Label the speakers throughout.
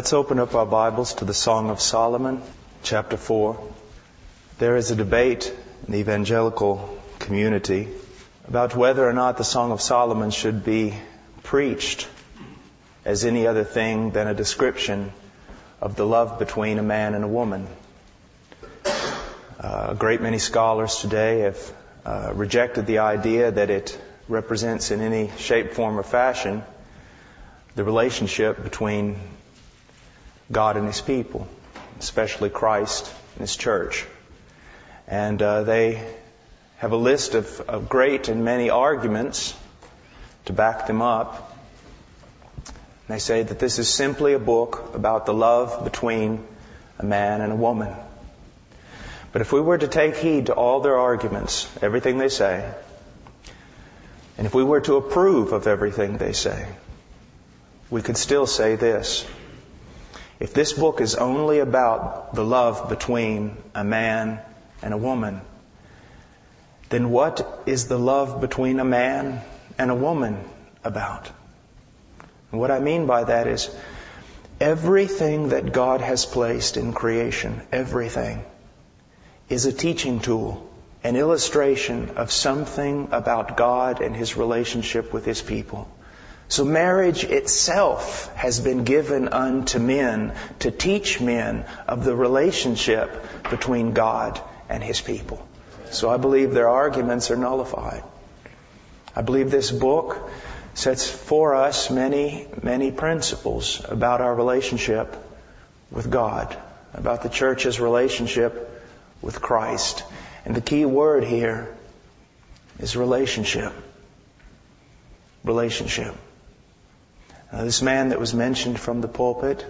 Speaker 1: Let's open up our Bibles to the Song of Solomon, chapter 4. There is a debate in the evangelical community about whether or not the Song of Solomon should be preached as any other thing than a description of the love between a man and a woman. Uh, a great many scholars today have uh, rejected the idea that it represents in any shape, form, or fashion the relationship between God and His people, especially Christ and His church. And uh, they have a list of, of great and many arguments to back them up. They say that this is simply a book about the love between a man and a woman. But if we were to take heed to all their arguments, everything they say, and if we were to approve of everything they say, we could still say this. If this book is only about the love between a man and a woman, then what is the love between a man and a woman about? And what I mean by that is everything that God has placed in creation, everything, is a teaching tool, an illustration of something about God and His relationship with His people. So marriage itself has been given unto men to teach men of the relationship between God and His people. So I believe their arguments are nullified. I believe this book sets for us many, many principles about our relationship with God, about the church's relationship with Christ. And the key word here is relationship. Relationship. Now, this man that was mentioned from the pulpit,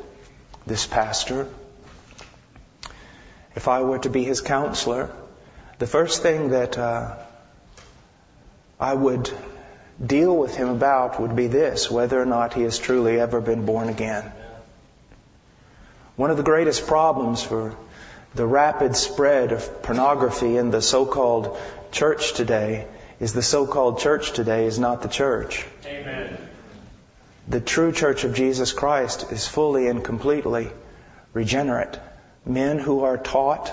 Speaker 1: this pastor, if I were to be his counselor, the first thing that uh, I would deal with him about would be this whether or not he has truly ever been born again. One of the greatest problems for the rapid spread of pornography in the so-called church today is the so-called church today is not the church.
Speaker 2: Amen.
Speaker 1: The true church of Jesus Christ is fully and completely regenerate. Men who are taught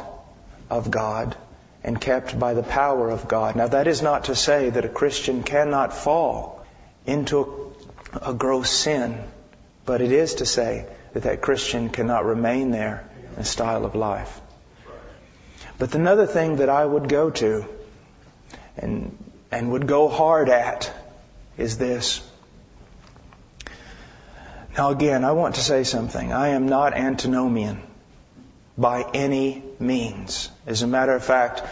Speaker 1: of God and kept by the power of God. Now that is not to say that a Christian cannot fall into a, gross sin, but it is to say that that Christian cannot remain there in a style of life. But another thing that I would go to and, and would go hard at is this. Now again, I want to say something. I am not antinomian by any means. As a matter of fact,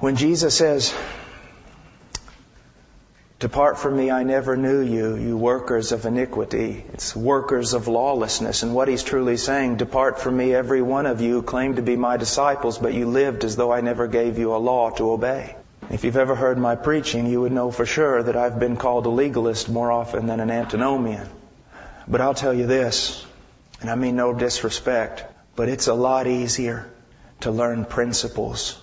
Speaker 1: when Jesus says, Depart from me, I never knew you, you workers of iniquity. It's workers of lawlessness. And what he's truly saying, depart from me, every one of you who claim to be my disciples, but you lived as though I never gave you a law to obey. If you've ever heard my preaching, you would know for sure that I've been called a legalist more often than an antinomian. But I'll tell you this, and I mean no disrespect, but it's a lot easier to learn principles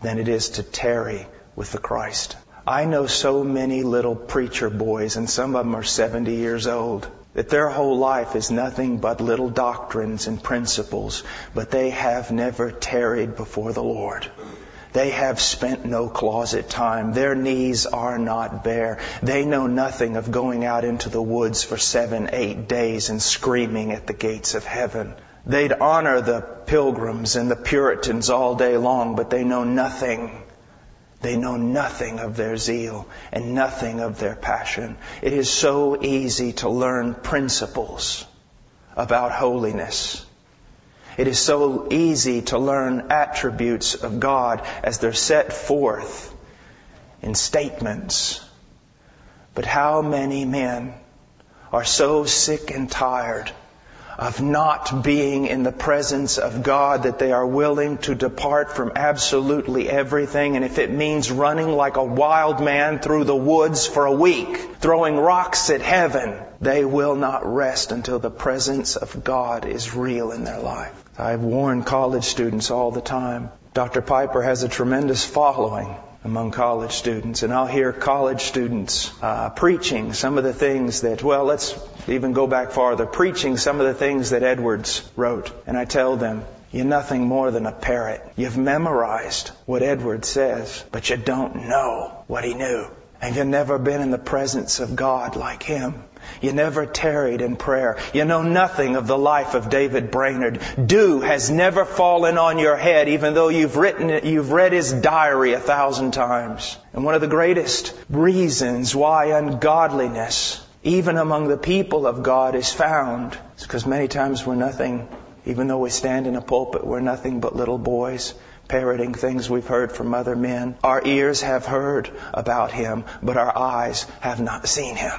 Speaker 1: than it is to tarry with the Christ. I know so many little preacher boys, and some of them are 70 years old, that their whole life is nothing but little doctrines and principles, but they have never tarried before the Lord. They have spent no closet time. Their knees are not bare. They know nothing of going out into the woods for seven, eight days and screaming at the gates of heaven. They'd honor the pilgrims and the Puritans all day long, but they know nothing. They know nothing of their zeal and nothing of their passion. It is so easy to learn principles about holiness. It is so easy to learn attributes of God as they're set forth in statements. But how many men are so sick and tired of not being in the presence of God that they are willing to depart from absolutely everything. And if it means running like a wild man through the woods for a week, throwing rocks at heaven, they will not rest until the presence of God is real in their life. I've warned college students all the time. Dr. Piper has a tremendous following among college students, and I'll hear college students uh, preaching some of the things that, well, let's even go back farther, preaching some of the things that Edwards wrote, and I tell them, you're nothing more than a parrot. You've memorized what Edwards says, but you don't know what he knew. And you've never been in the presence of God like him. You never tarried in prayer. You know nothing of the life of David Brainerd. Dew has never fallen on your head, even though you've written it, you've read his diary a thousand times. And one of the greatest reasons why ungodliness, even among the people of God, is found is because many times we're nothing, even though we stand in a pulpit, we're nothing but little boys parroting things we've heard from other men. Our ears have heard about him, but our eyes have not seen him.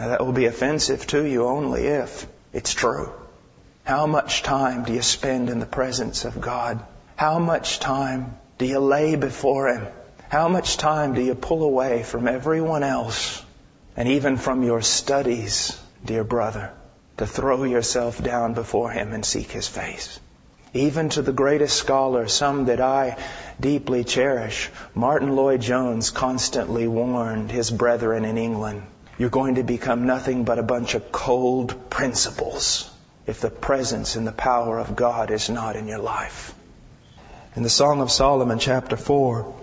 Speaker 1: Now that will be offensive to you only if it's true. How much time do you spend in the presence of God? How much time do you lay before Him? How much time do you pull away from everyone else and even from your studies, dear brother, to throw yourself down before Him and seek His face? Even to the greatest scholar, some that I deeply cherish, Martyn Lloyd-Jones constantly warned his brethren in England you're going to become nothing but a bunch of cold principles if the presence and the power of God is not in your life. In the Song of Solomon, chapter 4,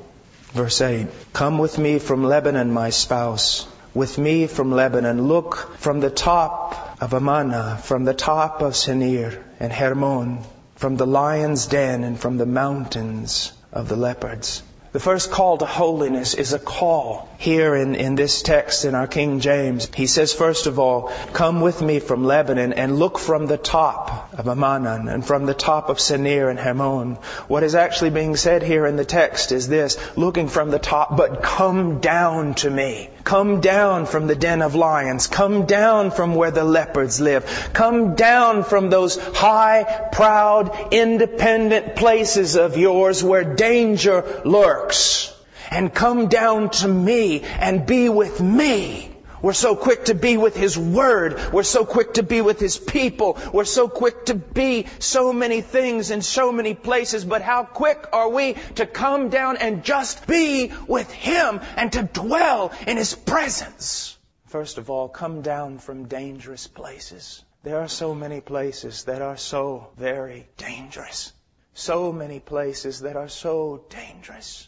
Speaker 1: verse 8, Come with me from Lebanon, my spouse, with me from Lebanon. Look from the top of Amana, from the top of Senir and Hermon, from the lion's den and from the mountains of the leopards. The first call to holiness is a call here in, in this text in our King James. He says, first of all, come with me from Lebanon and look from the top of Amana and from the top of Senir and Hermon. What is actually being said here in the text is this, looking from the top, but come down to me. Come down from the den of lions. Come down from where the leopards live. Come down from those high, proud, independent places of yours where danger lurks. And come down to me and be with me. We're so quick to be with His Word. We're so quick to be with His people. We're so quick to be so many things in so many places. But how quick are we to come down and just be with Him and to dwell in His presence? First of all, come down from dangerous places. There are so many places that are so very dangerous. So many places that are so dangerous.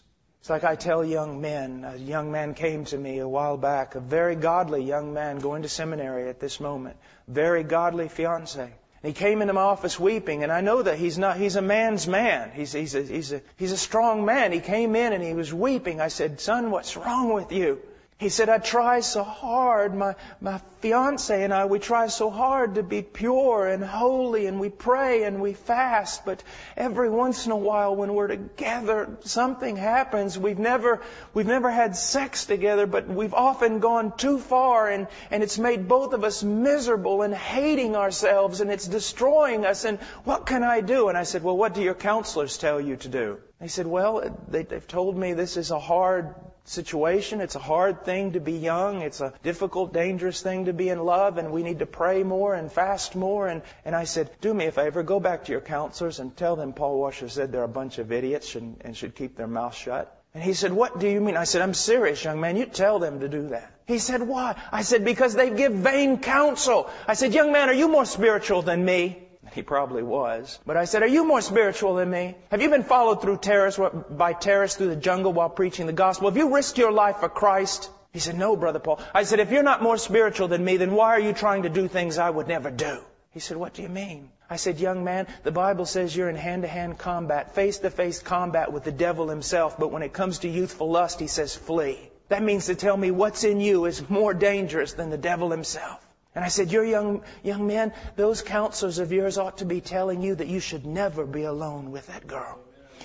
Speaker 1: It's like I tell young men. A young man came to me a while back, a very godly young man going to seminary at this moment, very godly fiance. And he came into my office weeping, and I know that he's not, he's a man's man. He's, he's, a, he's, a, he's a strong man. He came in and he was weeping. I said, son, what's wrong with you? He said, I try so hard. My, my fiance and I, we try so hard to be pure and holy and we pray and we fast. But every once in a while when we're together, something happens. We've never, we've never had sex together, but we've often gone too far and, and it's made both of us miserable and hating ourselves and it's destroying us. And what can I do? And I said, well, what do your counselors tell you to do? They said, well, they, they've told me this is a hard situation. It's a hard thing to be young. It's a difficult, dangerous thing to be in love, and we need to pray more and fast more. And, and I said, do me a favor, go back to your counselors and tell them Paul Washer said they're a bunch of idiots and, and should keep their mouth shut. And he said, what do you mean? I said, I'm serious, young man. You tell them to do that. He said, why? I said, because they give vain counsel. I said, young man, are you more spiritual than me? He probably was. But I said, are you more spiritual than me? Have you been followed through terrorists, by terrorists through the jungle while preaching the gospel? Have you risked your life for Christ? He said, no, Brother Paul. I said, if you're not more spiritual than me, then why are you trying to do things I would never do? He said, what do you mean? I said, young man, the Bible says you're in hand-to-hand combat, face-to-face combat with the devil himself, but when it comes to youthful lust, he says flee. That means to tell me what's in you is more dangerous than the devil himself. And I said, your young, young man, those counselors of yours ought to be telling you that you should never be alone with that girl.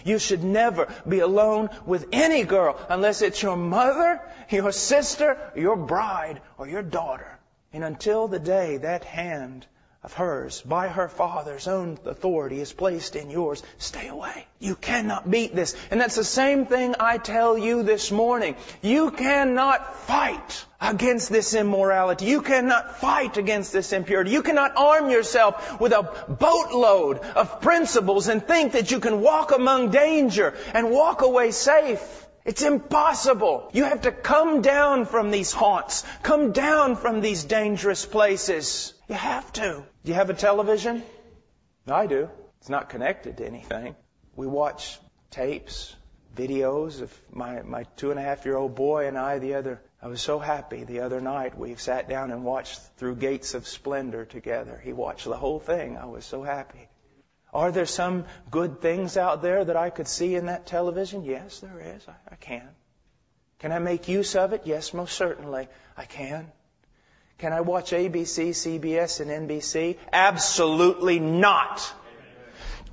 Speaker 1: You should never be alone with any girl unless it's your mother, your sister, your bride, or your daughter. And until the day that hand of hers by her father's own authority is placed in yours. Stay away. You cannot beat this. And that's the same thing I tell you this morning. You cannot fight against this immorality. You cannot fight against this impurity. You cannot arm yourself with a boatload of principles and think that you can walk among danger and walk away safe. It's impossible. You have to come down from these haunts. Come down from these dangerous places. You have to. Do you have a television? I do. It's not connected to anything. We watch tapes, videos of my, my two and a half year old boy and I the other. I was so happy the other night. We sat down and watched through Gates of Splendor together. He watched the whole thing. I was so happy. Are there some good things out there that I could see in that television? Yes, there is. I, I can. Can I make use of it? Yes, most certainly. I can. Can I watch ABC, CBS, and NBC? Absolutely not.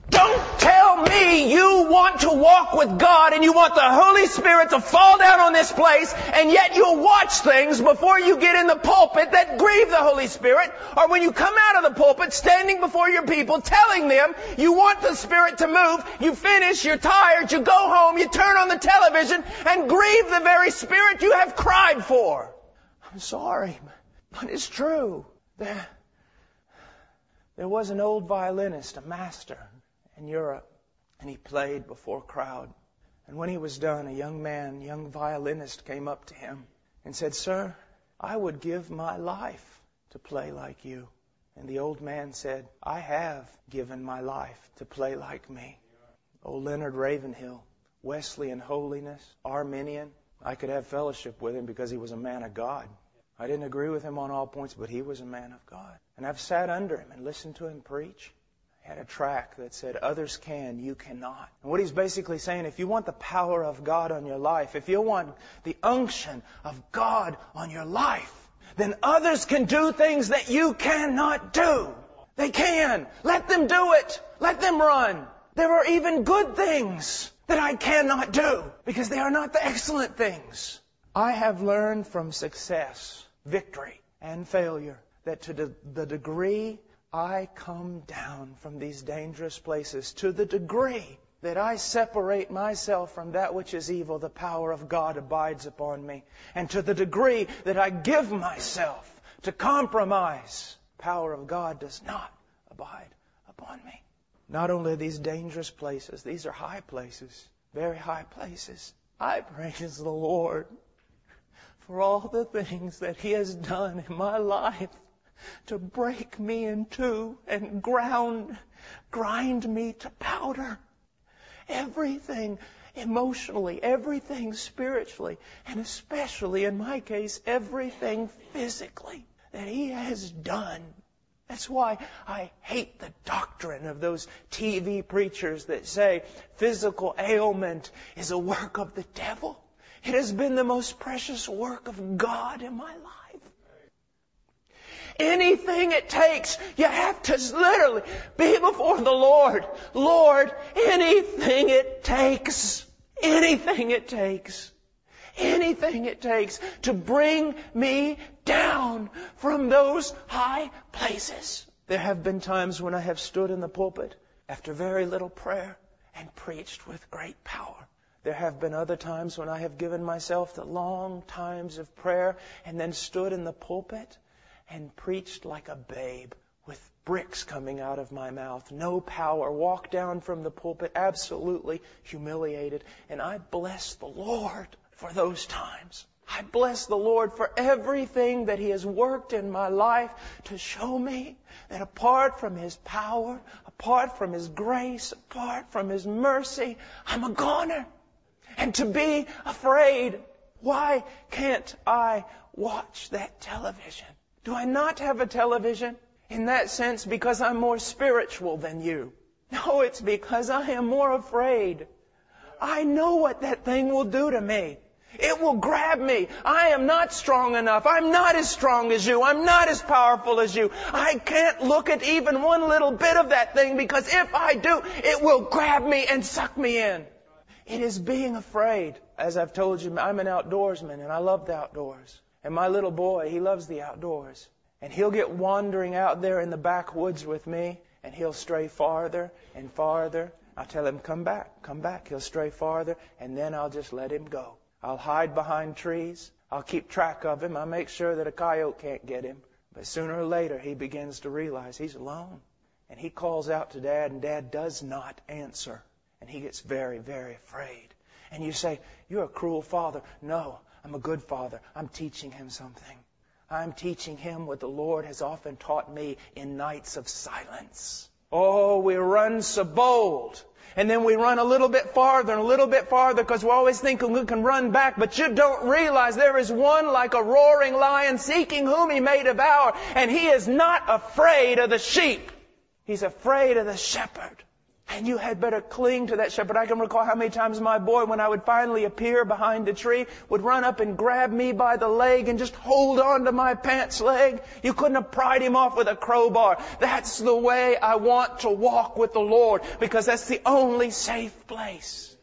Speaker 1: Don't tell me you want to walk with God and you want the Holy Spirit to fall down on this place and yet you'll watch things before you get in the pulpit that grieve the Holy Spirit or when you come out of the pulpit standing before your people telling them you want the Spirit to move, you finish, you're tired, you go home, you turn on the television and grieve the very Spirit you have cried for. I'm sorry, but it's true. There, there was an old violinist, a master in Europe, and he played before a crowd. And when he was done, a young man, young violinist, came up to him and said, Sir, I would give my life to play like you. And the old man said, I have given my life to play like me. Oh, Leonard Ravenhill, Wesleyan holiness, Arminian. I could have fellowship with him because he was a man of God. I didn't agree with him on all points, but he was a man of God. And I've sat under him and listened to him preach. Had a track that said, Others can, you cannot. And what he's basically saying, if you want the power of God on your life, if you want the unction of God on your life, then others can do things that you cannot do. They can. Let them do it. Let them run. There are even good things that I cannot do because they are not the excellent things. I have learned from success victory and failure. That to the degree I come down from these dangerous places, to the degree that I separate myself from that which is evil, the power of God abides upon me. And to the degree that I give myself to compromise, power of God does not abide upon me. Not only these dangerous places, these are high places, very high places. I praise the Lord for all the things that He has done in my life to break me in two and ground, grind me to powder. Everything emotionally, everything spiritually, and especially in my case, everything physically that He has done. That's why I hate the doctrine of those TV preachers that say physical ailment is a work of the devil. It has been the most precious work of God in my life. Anything it takes, you have to literally be before the Lord. Lord, anything it takes, anything it takes, anything it takes to bring me down from those high places. There have been times when I have stood in the pulpit after very little prayer and preached with great power. There have been other times when I have given myself the long times of prayer and then stood in the pulpit and preached like a babe with bricks coming out of my mouth, no power, walked down from the pulpit absolutely humiliated. And I bless the Lord for those times. I bless the Lord for everything that He has worked in my life to show me that apart from His power, apart from His grace, apart from His mercy, I'm a goner and to be afraid. Why can't I watch that television? Do I not have a television? in that sense because I'm more spiritual than you. No, it's because I am more afraid. I know what that thing will do to me. It will grab me. I am not strong enough. I'm not as strong as you. I'm not as powerful as you. I can't look at even one little bit of that thing because if I do, it will grab me and suck me in. It is being afraid. As I've told you, I'm an outdoorsman and I love the outdoors. And my little boy, he loves the outdoors. And he'll get wandering out there in the backwoods with me and he'll stray farther and farther. I'll tell him, come back, come back. He'll stray farther and then I'll just let him go. I'll hide behind trees. I'll keep track of him. I'll make sure that a coyote can't get him. But sooner or later, he begins to realize he's alone. And he calls out to dad, and dad does not answer. And he gets very, very afraid. And you say, You're a cruel father. No, I'm a good father. I'm teaching him something. I'm teaching him what the Lord has often taught me in nights of silence. Oh, we run so bold. And then we run a little bit farther and a little bit farther because we're always thinking we can run back, but you don't realize there is one like a roaring lion seeking whom he may devour, and he is not afraid of the sheep. He's afraid of the shepherd. And you had better cling to that shepherd. I can recall how many times my boy, when I would finally appear behind a tree, would run up and grab me by the leg and just hold on to my pants leg. You couldn't have pried him off with a crowbar. That's the way I want to walk with the Lord because that's the only safe place.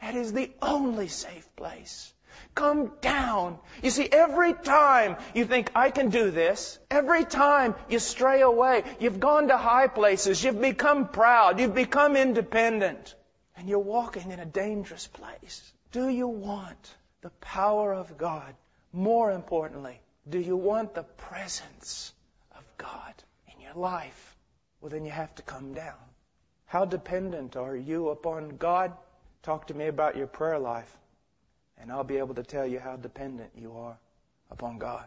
Speaker 1: That is the only safe place. Come down. You see, every time you think, I can do this, every time you stray away, you've gone to high places, you've become proud, you've become independent, and you're walking in a dangerous place. Do you want the power of God? More importantly, do you want the presence of God in your life? Well, then you have to come down. How dependent are you upon God? Talk to me about your prayer life and I'll be able to tell you how dependent you are upon God.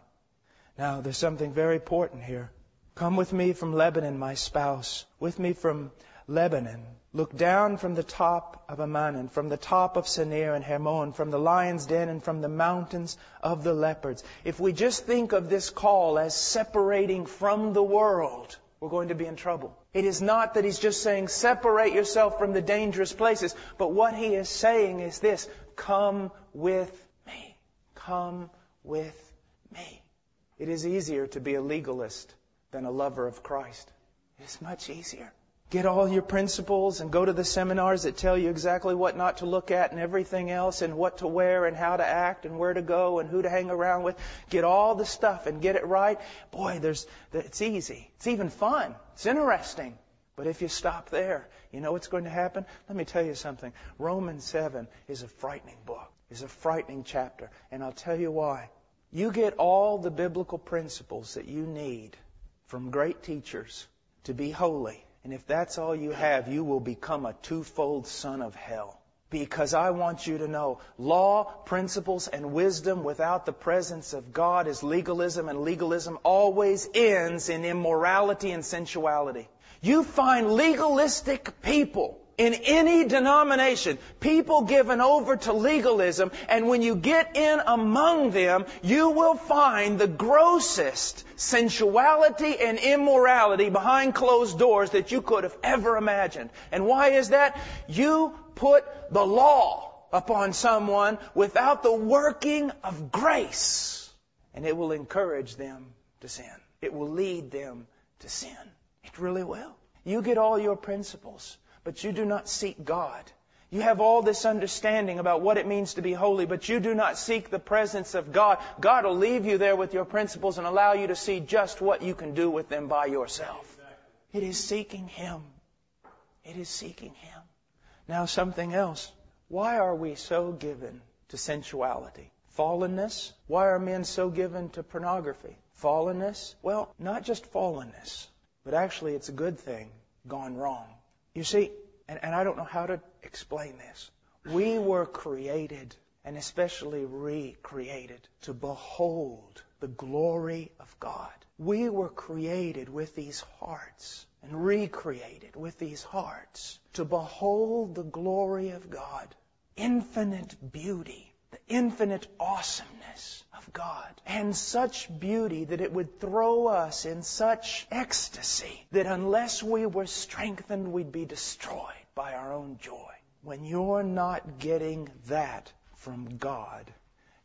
Speaker 1: Now, there's something very important here. Come with me from Lebanon, my spouse, with me from Lebanon. Look down from the top of Amana, from the top of Senir and Hermon, from the lion's den and from the mountains of the leopards. If we just think of this call as separating from the world, we're going to be in trouble. It is not that he's just saying separate yourself from the dangerous places, but what he is saying is this, come with me. Come with me. It is easier to be a legalist than a lover of Christ. It's much easier. Get all your principles and go to the seminars that tell you exactly what not to look at and everything else and what to wear and how to act and where to go and who to hang around with. Get all the stuff and get it right. Boy, there's, it's easy. It's even fun. It's interesting. But if you stop there, you know what's going to happen? Let me tell you something. Romans 7 is a frightening book is a frightening chapter. And I'll tell you why. You get all the biblical principles that you need from great teachers to be holy. And if that's all you have, you will become a twofold son of hell. Because I want you to know law, principles, and wisdom without the presence of God is legalism, and legalism always ends in immorality and sensuality. You find legalistic people in any denomination, people given over to legalism, and when you get in among them, you will find the grossest sensuality and immorality behind closed doors that you could have ever imagined. And why is that? You put the law upon someone without the working of grace, and it will encourage them to sin. It will lead them to sin. It really will. You get all your principles but you do not seek God. You have all this understanding about what it means to be holy, but you do not seek the presence of God. God will leave you there with your principles and allow you to see just what you can do with them by yourself. It is seeking Him. It is seeking Him. Now something else. Why are we so given to sensuality? Fallenness? Why are men so given to pornography? Fallenness? Well, not just fallenness, but actually it's a good thing gone wrong. You see, and, and I don't know how to explain this. We were created, and especially recreated, to behold the glory of God. We were created with these hearts and recreated with these hearts to behold the glory of God. Infinite beauty. The infinite awesomeness of God and such beauty that it would throw us in such ecstasy that unless we were strengthened, we'd be destroyed by our own joy. When you're not getting that from God,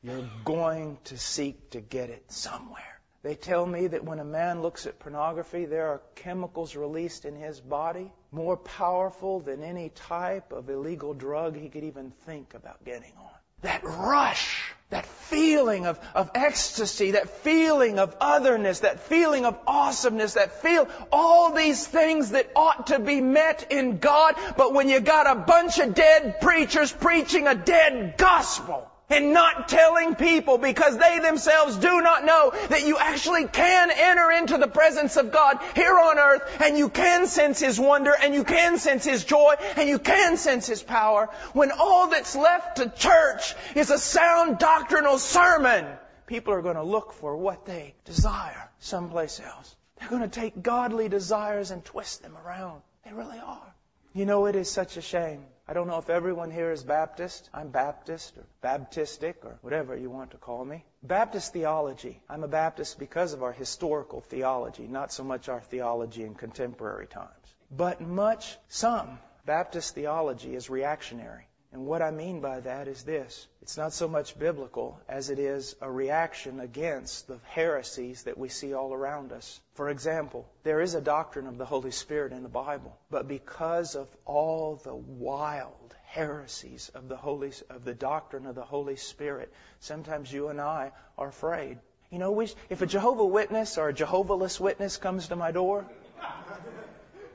Speaker 1: you're going to seek to get it somewhere. They tell me that when a man looks at pornography, there are chemicals released in his body more powerful than any type of illegal drug he could even think about getting on. That rush, that feeling of, of ecstasy, that feeling of otherness, that feeling of awesomeness, that feel, all these things that ought to be met in God, but when you got a bunch of dead preachers preaching a dead gospel, and not telling people because they themselves do not know that you actually can enter into the presence of God here on earth and you can sense His wonder and you can sense His joy and you can sense His power when all that's left to church is a sound doctrinal sermon. People are going to look for what they desire someplace else. They're going to take godly desires and twist them around. They really are. You know, it is such a shame I don't know if everyone here is Baptist. I'm Baptist or Baptistic or whatever you want to call me. Baptist theology. I'm a Baptist because of our historical theology, not so much our theology in contemporary times. But much, some Baptist theology is reactionary. And what I mean by that is this. It's not so much biblical as it is a reaction against the heresies that we see all around us. For example, there is a doctrine of the Holy Spirit in the Bible, but because of all the wild heresies of the Holy, of the doctrine of the Holy Spirit, sometimes you and I are afraid. You know, we, if a Jehovah Witness or a Jehovahless Witness comes to my door,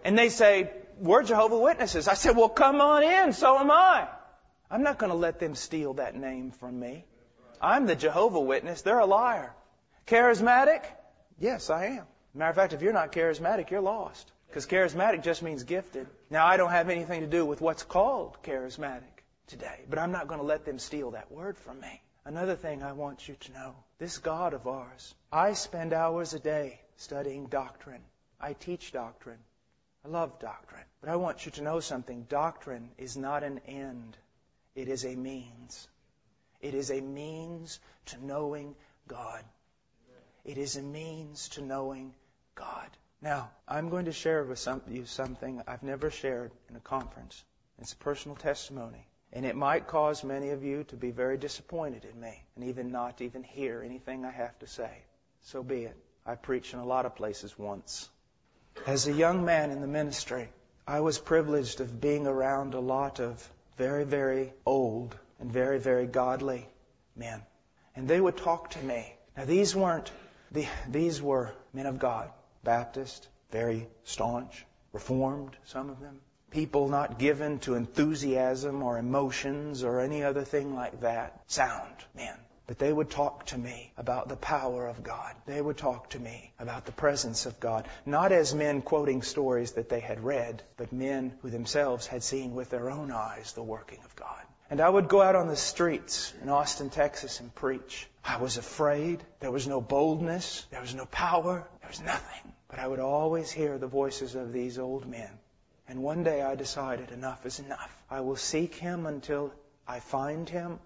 Speaker 1: and they say, we're Jehovah Witnesses. I said, well, come on in, so am I. I'm not going to let them steal that name from me. I'm the Jehovah Witness. They're a liar. Charismatic? Yes, I am. Matter of fact, if you're not charismatic, you're lost. Because charismatic just means gifted. Now, I don't have anything to do with what's called charismatic today, but I'm not going to let them steal that word from me. Another thing I want you to know this God of ours, I spend hours a day studying doctrine. I teach doctrine. I love doctrine. But I want you to know something. Doctrine is not an end. It is a means. It is a means to knowing God. It is a means to knowing God. Now, I'm going to share with some, you something I've never shared in a conference. It's a personal testimony. And it might cause many of you to be very disappointed in me and even not even hear anything I have to say. So be it. I preached in a lot of places once. As a young man in the ministry, I was privileged of being around a lot of very, very old and very, very godly men. And they would talk to me. Now these weren't, the, these were men of God, Baptist, very staunch, Reformed, some of them. People not given to enthusiasm or emotions or any other thing like that. Sound men. But they would talk to me about the power of God. They would talk to me about the presence of God. Not as men quoting stories that they had read, but men who themselves had seen with their own eyes the working of God. And I would go out on the streets in Austin, Texas and preach. I was afraid. There was no boldness. There was no power. There was nothing. But I would always hear the voices of these old men. And one day I decided enough is enough. I will seek him until I find him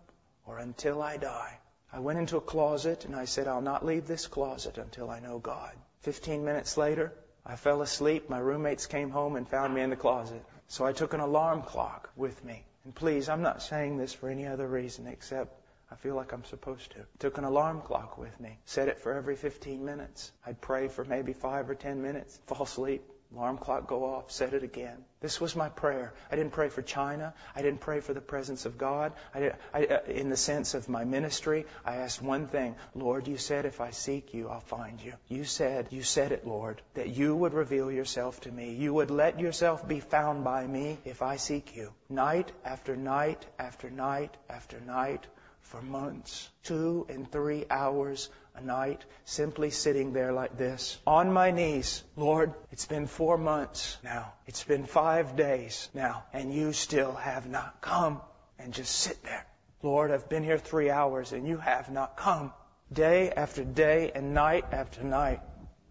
Speaker 1: or until I die. I went into a closet and I said, I'll not leave this closet until I know God. Fifteen minutes later, I fell asleep. My roommates came home and found me in the closet. So I took an alarm clock with me. And please, I'm not saying this for any other reason except I feel like I'm supposed to. Took an alarm clock with me. Set it for every 15 minutes. I'd pray for maybe five or 10 minutes. Fall asleep. Alarm clock go off, set it again. This was my prayer. I didn't pray for China. I didn't pray for the presence of God. I I, uh, in the sense of my ministry, I asked one thing. Lord, you said if I seek you, I'll find you. You said, you said it, Lord, that you would reveal yourself to me. You would let yourself be found by me if I seek you. Night after night after night after night for months. Two and three hours a night, simply sitting there like this, on my knees. Lord, it's been four months now. It's been five days now, and you still have not come. And just sit there. Lord, I've been here three hours and you have not come. Day after day and night after night.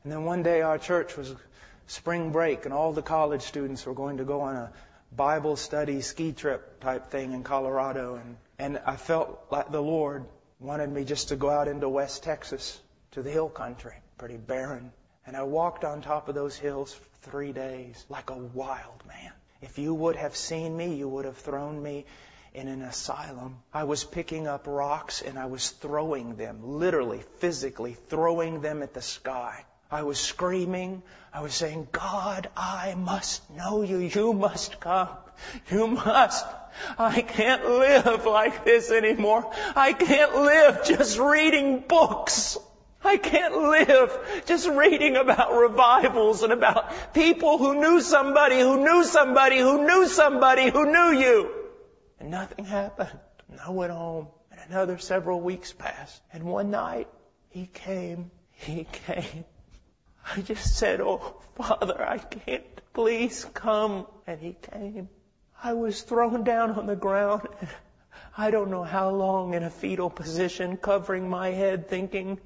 Speaker 1: And then one day our church was spring break and all the college students were going to go on a Bible study ski trip type thing in Colorado and, and I felt like the Lord wanted me just to go out into West Texas to the hill country, pretty barren. And I walked on top of those hills for three days like a wild man. If you would have seen me, you would have thrown me in an asylum. I was picking up rocks and I was throwing them, literally, physically throwing them at the sky. I was screaming. I was saying, God, I must know you. You must come. You must. I can't live like this anymore. I can't live just reading books. I can't live just reading about revivals and about people who knew somebody who knew somebody who knew somebody who knew you. And nothing happened. And I went home and another several weeks passed. And one night he came. He came. I just said, Oh, Father, I can't. Please come. And he came. I was thrown down on the ground. and I don't know how long in a fetal position, covering my head, thinking,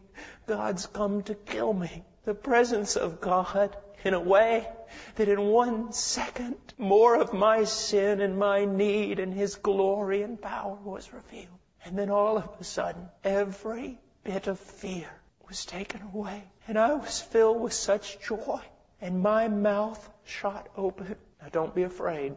Speaker 1: God's come to kill me. The presence of God in a way that in one second more of my sin and my need and His glory and power was revealed. And then all of a sudden, every bit of fear was taken away. And I was filled with such joy. And my mouth shot open. Now don't be afraid.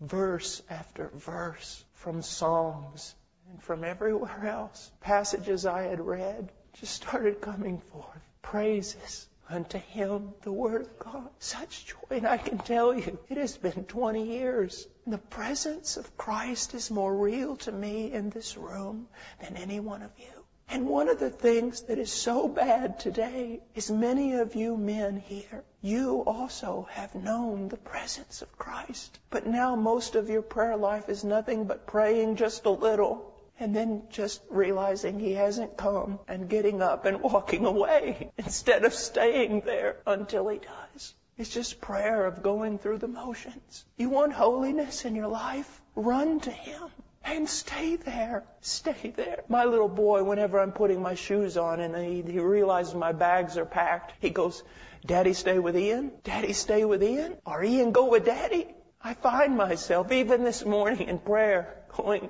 Speaker 1: Verse after verse from Psalms and from everywhere else, passages I had read just started coming forth. Praises unto Him, the Word of God. Such joy. And I can tell you, it has been 20 years. The presence of Christ is more real to me in this room than any one of you. And one of the things that is so bad today is many of you men here, you also have known the presence of Christ. But now most of your prayer life is nothing but praying just a little and then just realizing he hasn't come and getting up and walking away instead of staying there until he does. It's just prayer of going through the motions. You want holiness in your life? Run to him. And stay there. Stay there. My little boy, whenever I'm putting my shoes on and he, he realizes my bags are packed, he goes, Daddy stay with Ian? Daddy stay with Ian? Or Ian go with Daddy? I find myself, even this morning in prayer, going,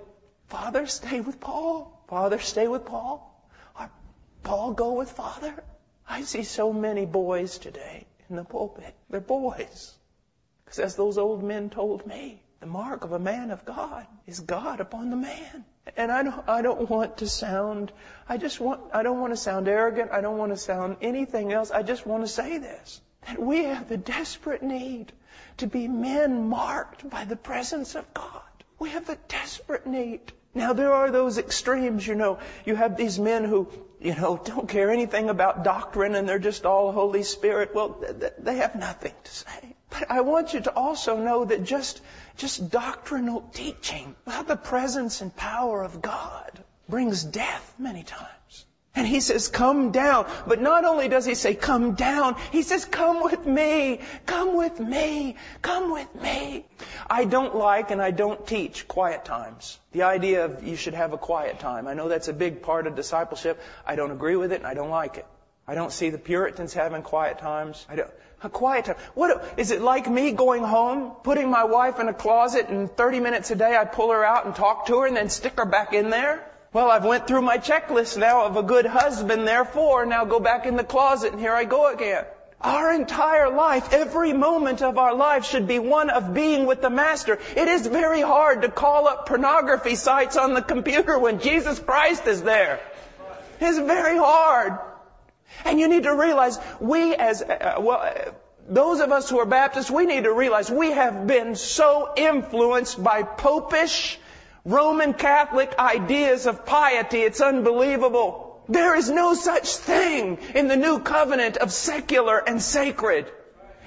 Speaker 1: Father, stay with Paul. Father, stay with Paul. Or Paul go with Father. I see so many boys today in the pulpit. They're boys. Because as those old men told me, the mark of a man of God is God upon the man. And I don't, I don't want to sound, I just want, I don't want to sound arrogant. I don't want to sound anything else. I just want to say this. That we have the desperate need to be men marked by the presence of God. We have the desperate need. Now there are those extremes, you know. You have these men who, you know, don't care anything about doctrine and they're just all Holy Spirit. Well, they have nothing to say. But I want you to also know that just, just doctrinal teaching about the presence and power of God brings death many times. And he says, come down. But not only does he say, come down, he says, come with me, come with me, come with me. I don't like and I don't teach quiet times. The idea of you should have a quiet time. I know that's a big part of discipleship. I don't agree with it and I don't like it. I don't see the Puritans having quiet times. I don't, a quiet time. What, is it like me going home, putting my wife in a closet and 30 minutes a day I pull her out and talk to her and then stick her back in there? Well, I've went through my checklist now of a good husband, therefore now go back in the closet and here I go again. Our entire life, every moment of our life should be one of being with the Master. It is very hard to call up pornography sites on the computer when Jesus Christ is there. It's very hard. And you need to realize we as, uh, well, uh, those of us who are Baptists, we need to realize we have been so influenced by popish, Roman Catholic ideas of piety. It's unbelievable. There is no such thing in the new covenant of secular and sacred.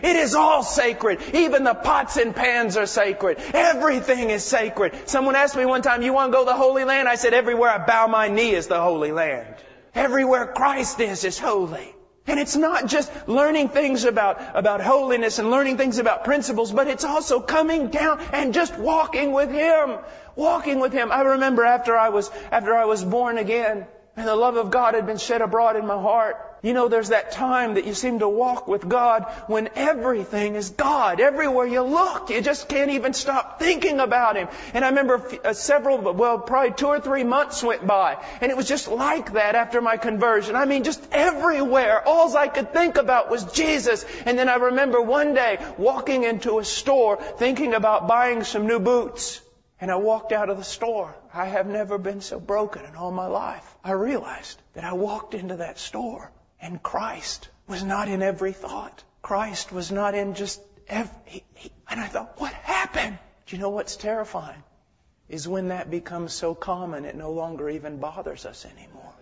Speaker 1: It is all sacred. Even the pots and pans are sacred. Everything is sacred. Someone asked me one time, you want to go to the Holy Land? I said, everywhere I bow my knee is the Holy Land. Everywhere Christ is, is holy. And it's not just learning things about, about holiness and learning things about principles, but it's also coming down and just walking with Him. Walking with Him. I remember after I was, after I was born again, and the love of God had been shed abroad in my heart, You know, there's that time that you seem to walk with God when everything is God. Everywhere you look, you just can't even stop thinking about Him. And I remember uh, several, well, probably two or three months went by, and it was just like that after my conversion. I mean, just everywhere. All I could think about was Jesus. And then I remember one day walking into a store thinking about buying some new boots. And I walked out of the store. I have never been so broken in all my life. I realized that I walked into that store and Christ was not in every thought. Christ was not in just every, he, he, and I thought, what happened? Do you know what's terrifying? Is when that becomes so common it no longer even bothers us anymore.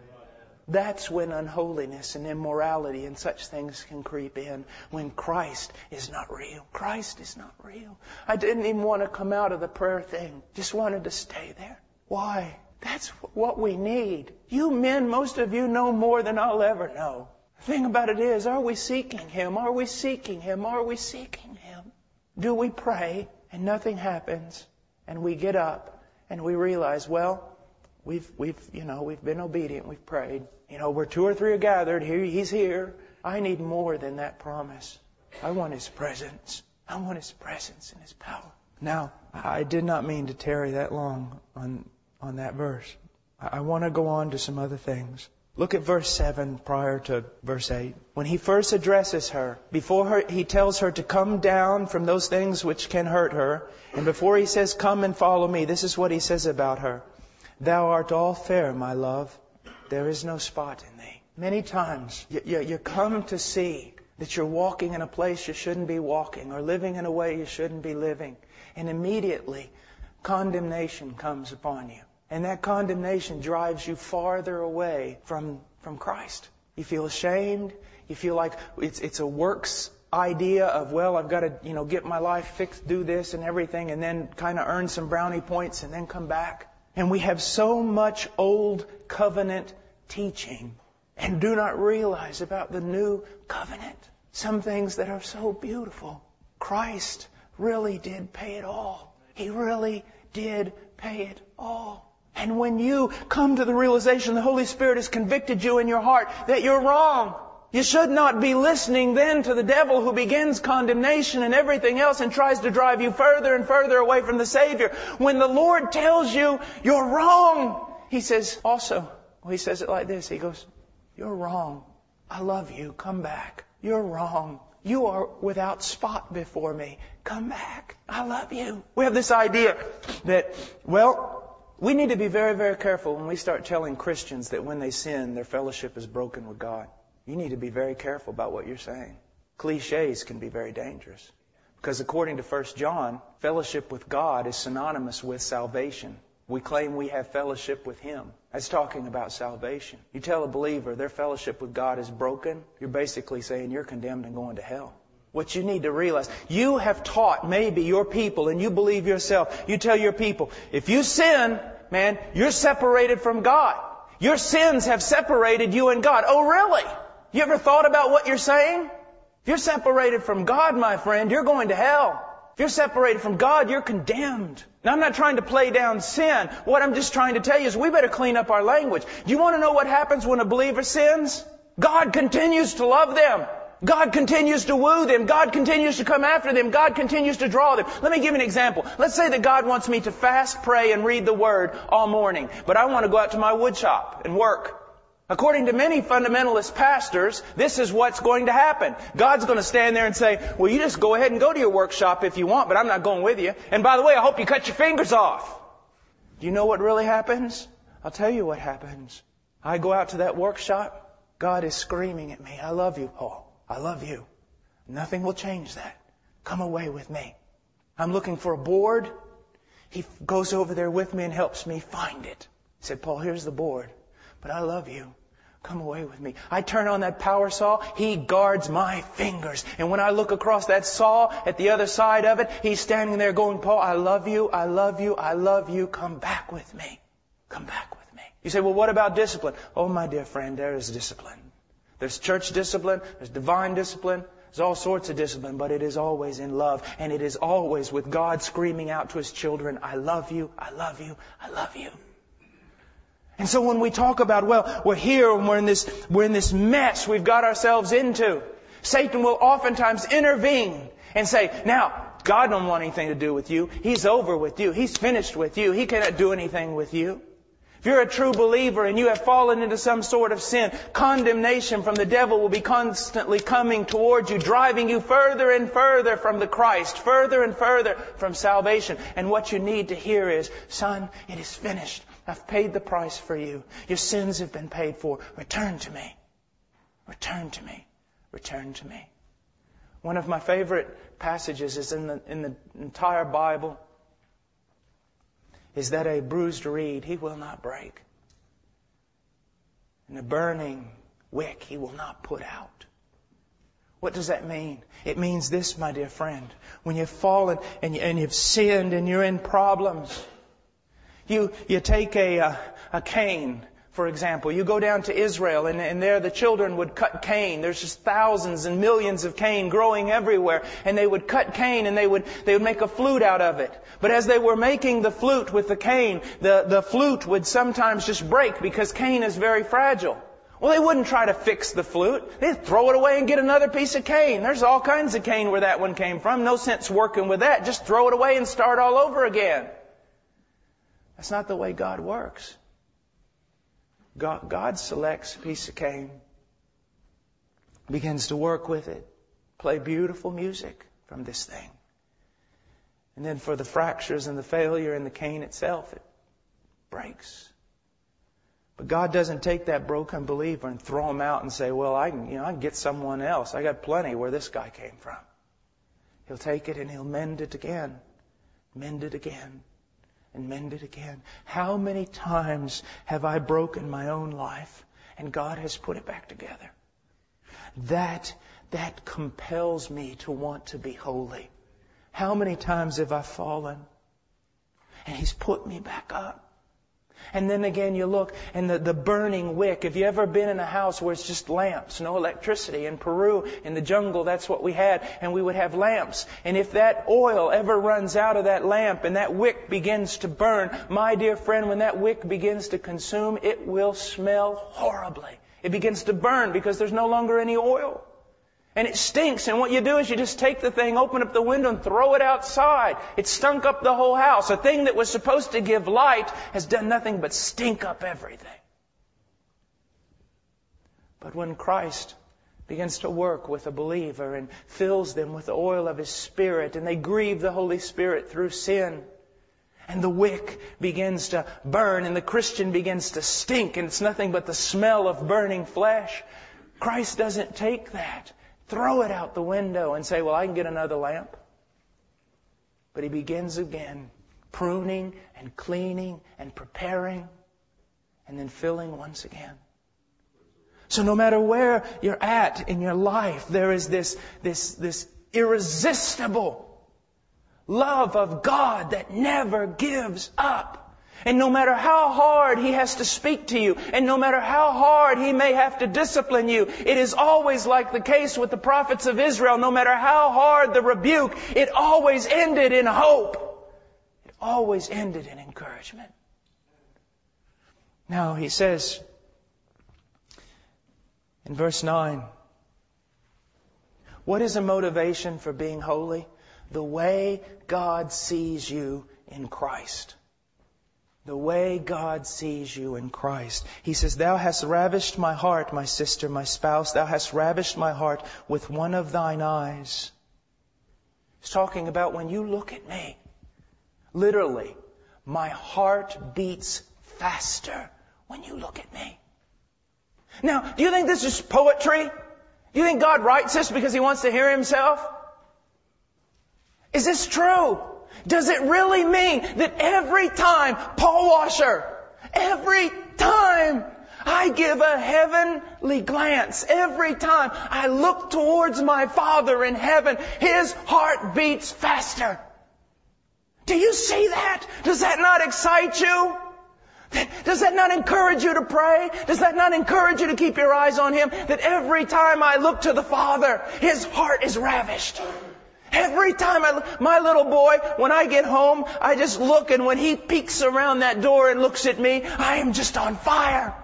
Speaker 1: That's when unholiness and immorality and such things can creep in when Christ is not real. Christ is not real. I didn't even want to come out of the prayer thing. Just wanted to stay there. Why? That's what we need. You men, most of you know more than I'll ever know. The thing about it is, are we seeking Him? Are we seeking Him? Are we seeking Him? Do we pray and nothing happens and we get up and we realize, well, we've, we've, you know, we've been obedient, we've prayed. You know, where two or three are gathered, here, He's here. I need more than that promise. I want His presence. I want His presence and His power. Now, I did not mean to tarry that long on on that verse. I want to go on to some other things. Look at verse 7 prior to verse 8. When he first addresses her, before her, he tells her to come down from those things which can hurt her. And before he says, come and follow me, this is what he says about her. Thou art all fair, my love. There is no spot in thee. Many times you, you, you come to see that you're walking in a place you shouldn't be walking or living in a way you shouldn't be living. And immediately condemnation comes upon you. And that condemnation drives you farther away from, from Christ. You feel ashamed. You feel like it's, it's a works idea of, well, I've got to, you know, get my life fixed, do this and everything, and then kind of earn some brownie points and then come back. And we have so much old covenant teaching and do not realize about the new covenant. Some things that are so beautiful. Christ really did pay it all. He really did pay it all. And when you come to the realization the Holy Spirit has convicted you in your heart that you're wrong, you should not be listening then to the devil who begins condemnation and everything else and tries to drive you further and further away from the Savior. When the Lord tells you you're wrong, He says also, well, He says it like this. He goes, you're wrong. I love you. Come back. You're wrong. You are without spot before me. Come back. I love you. We have this idea that, well, we need to be very, very careful when we start telling Christians that when they sin, their fellowship is broken with God. You need to be very careful about what you're saying. Cliches can be very dangerous. Because according to 1 John, fellowship with God is synonymous with salvation. We claim we have fellowship with Him. That's talking about salvation. You tell a believer their fellowship with God is broken, you're basically saying you're condemned and going to hell. What you need to realize, you have taught maybe your people and you believe yourself, you tell your people, if you sin, man, you're separated from God. Your sins have separated you and God. Oh really? You ever thought about what you're saying? If you're separated from God, my friend, you're going to hell. If you're separated from God, you're condemned. Now I'm not trying to play down sin. What I'm just trying to tell you is we better clean up our language. Do you want to know what happens when a believer sins? God continues to love them. God continues to woo them. God continues to come after them. God continues to draw them. Let me give you an example. Let's say that God wants me to fast, pray, and read the Word all morning, but I want to go out to my wood shop and work. According to many fundamentalist pastors, this is what's going to happen. God's going to stand there and say, well, you just go ahead and go to your workshop if you want, but I'm not going with you. And by the way, I hope you cut your fingers off. Do you know what really happens? I'll tell you what happens. I go out to that workshop. God is screaming at me, I love you, Paul. I love you. Nothing will change that. Come away with me. I'm looking for a board. He goes over there with me and helps me find it. He said, Paul, here's the board, but I love you. Come away with me. I turn on that power saw. He guards my fingers. And when I look across that saw at the other side of it, he's standing there going, Paul, I love you. I love you. I love you. Come back with me. Come back with me. You say, well, what about discipline? Oh, my dear friend, there is discipline. There's church discipline, there's divine discipline, there's all sorts of discipline, but it is always in love, and it is always with God screaming out to His children, I love you, I love you, I love you. And so when we talk about, well, we're here and we're in this, we're in this mess we've got ourselves into, Satan will oftentimes intervene and say, now, God don't want anything to do with you. He's over with you. He's finished with you. He cannot do anything with you. If you're a true believer and you have fallen into some sort of sin, condemnation from the devil will be constantly coming towards you, driving you further and further from the Christ, further and further from salvation. And what you need to hear is, son, it is finished. I've paid the price for you. Your sins have been paid for. Return to me. Return to me. Return to me. One of my favorite passages is in the, in the entire Bible is that a bruised reed he will not break. And a burning wick he will not put out. What does that mean? It means this, my dear friend. When you've fallen and, you, and you've sinned and you're in problems, you, you take a, a, a cane for example, you go down to Israel and, and, there the children would cut cane. There's just thousands and millions of cane growing everywhere. And they would cut cane and they would, they would make a flute out of it. But as they were making the flute with the cane, the, the flute would sometimes just break because cane is very fragile. Well, they wouldn't try to fix the flute. They'd throw it away and get another piece of cane. There's all kinds of cane where that one came from. No sense working with that. Just throw it away and start all over again. That's not the way God works. God, God selects a piece of cane, begins to work with it, play beautiful music from this thing. And then for the fractures and the failure in the cane itself, it breaks. But God doesn't take that broken believer and throw him out and say, well, I can, you know, I can get someone else. I got plenty where this guy came from. He'll take it and he'll mend it again. Mend it again and mend it again. How many times have I broken my own life and God has put it back together? That, that compels me to want to be holy. How many times have I fallen and He's put me back up? And then again you look and the, the burning wick. Have you ever been in a house where it's just lamps, no electricity? In Peru, in the jungle, that's what we had. And we would have lamps. And if that oil ever runs out of that lamp and that wick begins to burn, my dear friend, when that wick begins to consume, it will smell horribly. It begins to burn because there's no longer any oil. And it stinks, and what you do is you just take the thing, open up the window, and throw it outside. It stunk up the whole house. A thing that was supposed to give light has done nothing but stink up everything. But when Christ begins to work with a believer and fills them with the oil of His Spirit, and they grieve the Holy Spirit through sin, and the wick begins to burn, and the Christian begins to stink, and it's nothing but the smell of burning flesh, Christ doesn't take that throw it out the window and say, well, I can get another lamp. But he begins again, pruning and cleaning and preparing and then filling once again. So no matter where you're at in your life, there is this, this, this irresistible love of God that never gives up. And no matter how hard He has to speak to you, and no matter how hard He may have to discipline you, it is always like the case with the prophets of Israel. No matter how hard the rebuke, it always ended in hope. It always ended in encouragement. Now, He says in verse 9, what is a motivation for being holy? The way God sees you in Christ the way God sees you in Christ. He says, Thou hast ravished my heart, my sister, my spouse. Thou hast ravished my heart with one of thine eyes. He's talking about when you look at me. Literally, my heart beats faster when you look at me. Now, do you think this is poetry? Do you think God writes this because He wants to hear Himself? Is this true? Does it really mean that every time, Paul Washer, every time I give a heavenly glance, every time I look towards my Father in heaven, His heart beats faster. Do you see that? Does that not excite you? Does that not encourage you to pray? Does that not encourage you to keep your eyes on Him? That every time I look to the Father, His heart is ravished. Every time I, my little boy, when I get home, I just look and when he peeks around that door and looks at me, I am just on fire.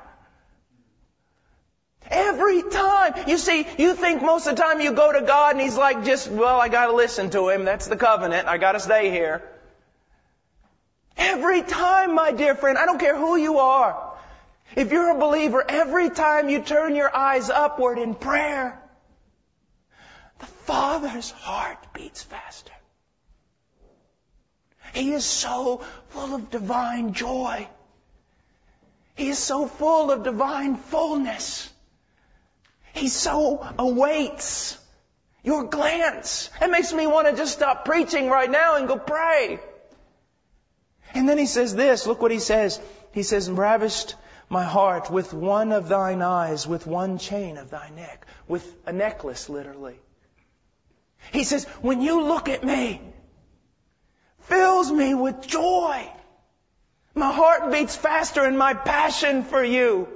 Speaker 1: Every time. You see, you think most of the time you go to God and He's like just, well, I gotta listen to Him. That's the covenant. I gotta stay here. Every time, my dear friend, I don't care who you are. If you're a believer, every time you turn your eyes upward in prayer, Father's heart beats faster. He is so full of divine joy. He is so full of divine fullness. He so awaits your glance. It makes me want to just stop preaching right now and go pray. And then he says this, look what he says. He says, ravished my heart with one of thine eyes, with one chain of thy neck, with a necklace literally. He says, when you look at me, fills me with joy. My heart beats faster in my passion for you.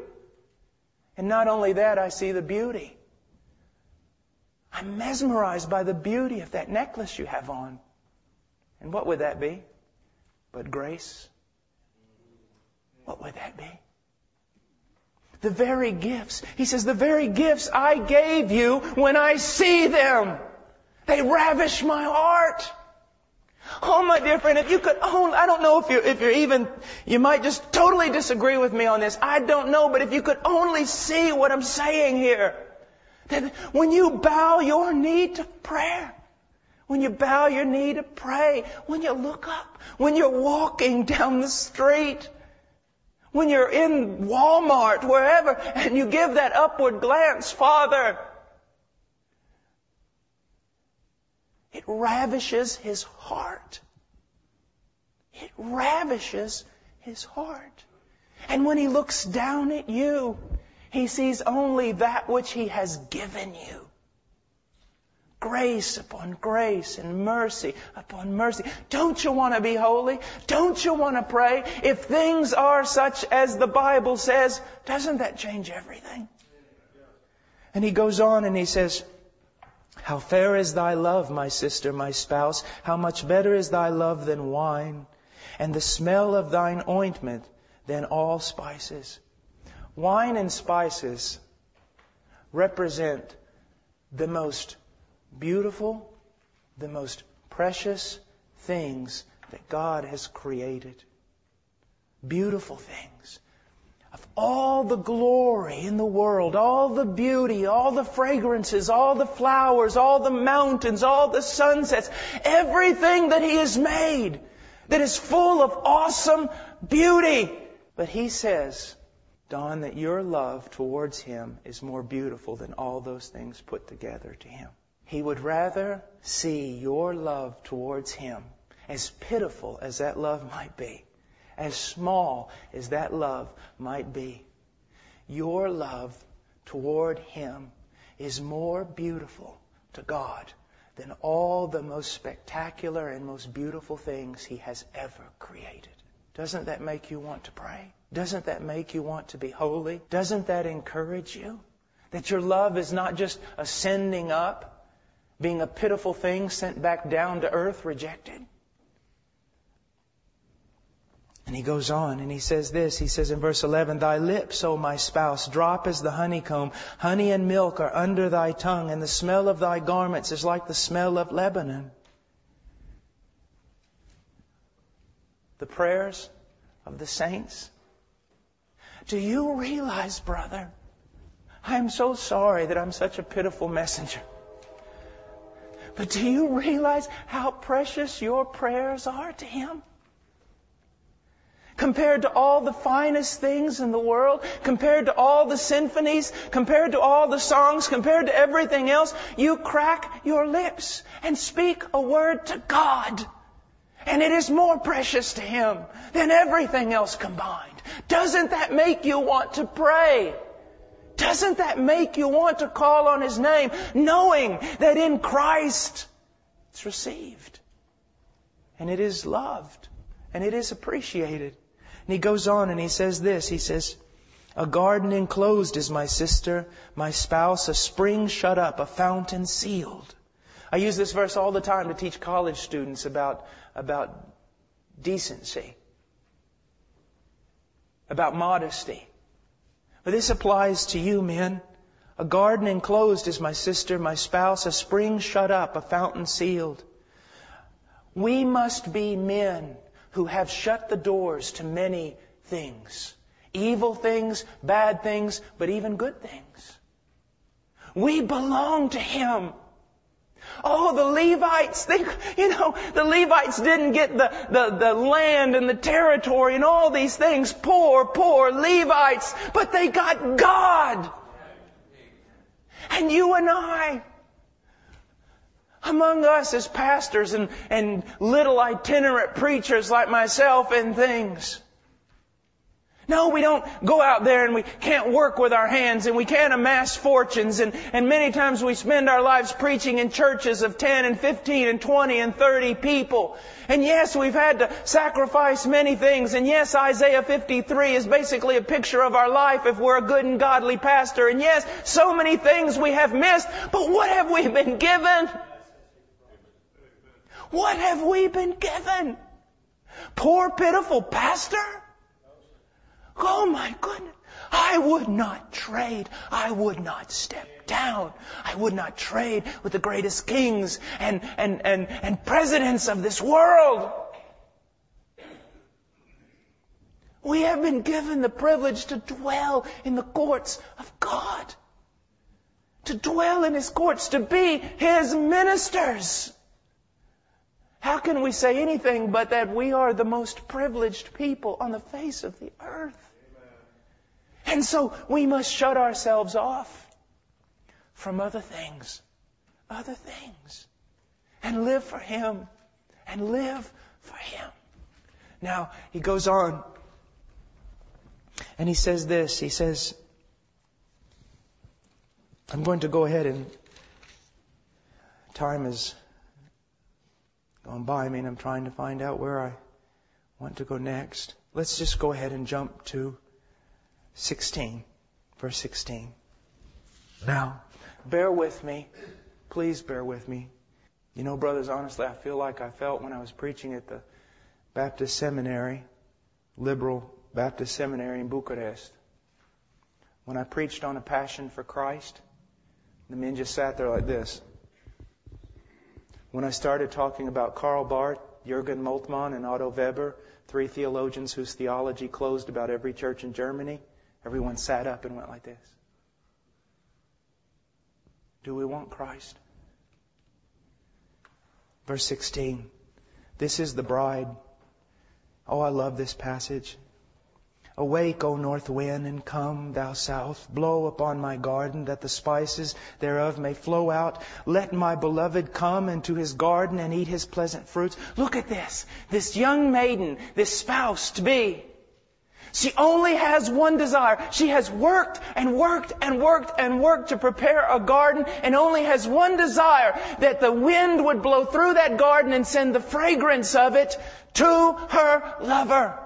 Speaker 1: And not only that, I see the beauty. I'm mesmerized by the beauty of that necklace you have on. And what would that be? But grace? What would that be? The very gifts. He says, the very gifts I gave you when I see them. They ravish my heart. Oh, my dear friend, if you could only, I don't know if you're, if you're even, you might just totally disagree with me on this. I don't know, but if you could only see what I'm saying here. That when you bow your knee to prayer, when you bow your knee to pray, when you look up, when you're walking down the street, when you're in Walmart, wherever, and you give that upward glance, Father, It ravishes his heart. It ravishes his heart. And when he looks down at you, he sees only that which he has given you. Grace upon grace and mercy upon mercy. Don't you want to be holy? Don't you want to pray? If things are such as the Bible says, doesn't that change everything? And he goes on and he says, how fair is thy love, my sister, my spouse. How much better is thy love than wine, and the smell of thine ointment than all spices. Wine and spices represent the most beautiful, the most precious things that God has created. Beautiful things of all the glory in the world, all the beauty, all the fragrances, all the flowers, all the mountains, all the sunsets, everything that He has made that is full of awesome beauty. But He says, Don, that your love towards Him is more beautiful than all those things put together to Him. He would rather see your love towards Him, as pitiful as that love might be, as small as that love might be, your love toward Him is more beautiful to God than all the most spectacular and most beautiful things He has ever created. Doesn't that make you want to pray? Doesn't that make you want to be holy? Doesn't that encourage you? That your love is not just ascending up, being a pitiful thing sent back down to earth rejected. And he goes on and he says this. He says in verse 11, Thy lips, O my spouse, drop as the honeycomb. Honey and milk are under thy tongue, and the smell of thy garments is like the smell of Lebanon. The prayers of the saints. Do you realize, brother? I'm so sorry that I'm such a pitiful messenger. But do you realize how precious your prayers are to Him? Compared to all the finest things in the world, compared to all the symphonies, compared to all the songs, compared to everything else, you crack your lips and speak a word to God. And it is more precious to Him than everything else combined. Doesn't that make you want to pray? Doesn't that make you want to call on His name, knowing that in Christ it's received, and it is loved, and it is appreciated? And he goes on and he says this. He says, a garden enclosed is my sister, my spouse, a spring shut up, a fountain sealed. I use this verse all the time to teach college students about, about decency, about modesty. But this applies to you, men. A garden enclosed is my sister, my spouse, a spring shut up, a fountain sealed. We must be men who have shut the doors to many things. Evil things, bad things, but even good things. We belong to Him. Oh, the Levites, they, you know, the Levites didn't get the, the, the land and the territory and all these things. Poor, poor Levites, but they got God. And you and I, among us as pastors and, and little itinerant preachers like myself and things, no, we don't go out there and we can't work with our hands and we can't amass fortunes and, and many times we spend our lives preaching in churches of 10 and 15 and 20 and 30 people. And yes, we've had to sacrifice many things. And yes, Isaiah 53 is basically a picture of our life if we're a good and godly pastor. And yes, so many things we have missed. But what have we been given? What have we been given? Poor pitiful pastor? Oh my goodness. I would not trade. I would not step down. I would not trade with the greatest kings and, and, and, and presidents of this world. We have been given the privilege to dwell in the courts of God. To dwell in His courts, to be His ministers. How can we say anything but that we are the most privileged people on the face of the earth? And so we must shut ourselves off from other things, other things, and live for Him, and live for Him. Now, he goes on, and he says this, he says, I'm going to go ahead and time is gone by me and I'm trying to find out where I want to go next. Let's just go ahead and jump to 16, verse 16. Now, bear with me. Please bear with me. You know, brothers, honestly, I feel like I felt when I was preaching at the Baptist Seminary, liberal Baptist Seminary in Bucharest. When I preached on a passion for Christ, the men just sat there like this. When I started talking about Karl Barth, Jürgen Moltmann, and Otto Weber, three theologians whose theology closed about every church in Germany, everyone sat up and went like this. Do we want Christ? Verse 16. This is the bride. Oh, I love this passage. Awake, O north wind, and come, thou south. Blow upon my garden, that the spices thereof may flow out. Let my beloved come into his garden and eat his pleasant fruits. Look at this. This young maiden, this spouse to be. She only has one desire. She has worked and worked and worked and worked to prepare a garden and only has one desire that the wind would blow through that garden and send the fragrance of it to her lover.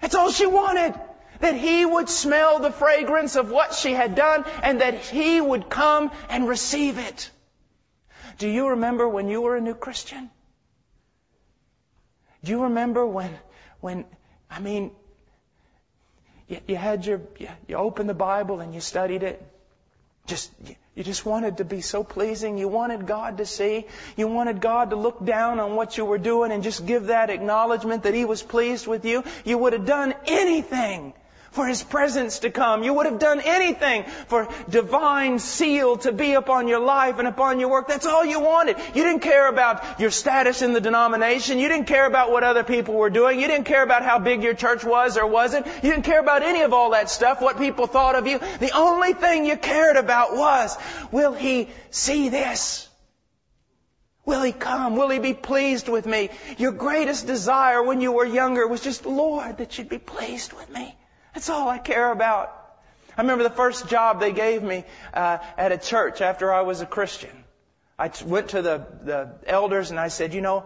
Speaker 1: That's all she wanted. That he would smell the fragrance of what she had done and that he would come and receive it. Do you remember when you were a new Christian? Do you remember when, when, I mean, you, you had your, you, you opened the Bible and you studied it? Just, you just wanted to be so pleasing. You wanted God to see. You wanted God to look down on what you were doing and just give that acknowledgement that He was pleased with you. You would have done anything for His presence to come. You would have done anything for divine seal to be upon your life and upon your work. That's all you wanted. You didn't care about your status in the denomination. You didn't care about what other people were doing. You didn't care about how big your church was or wasn't. You didn't care about any of all that stuff, what people thought of you. The only thing you cared about was, will He see this? Will He come? Will He be pleased with me? Your greatest desire when you were younger was just, Lord, that you'd be pleased with me. That's all I care about. I remember the first job they gave me uh, at a church after I was a Christian. I t- went to the, the elders and I said, you know,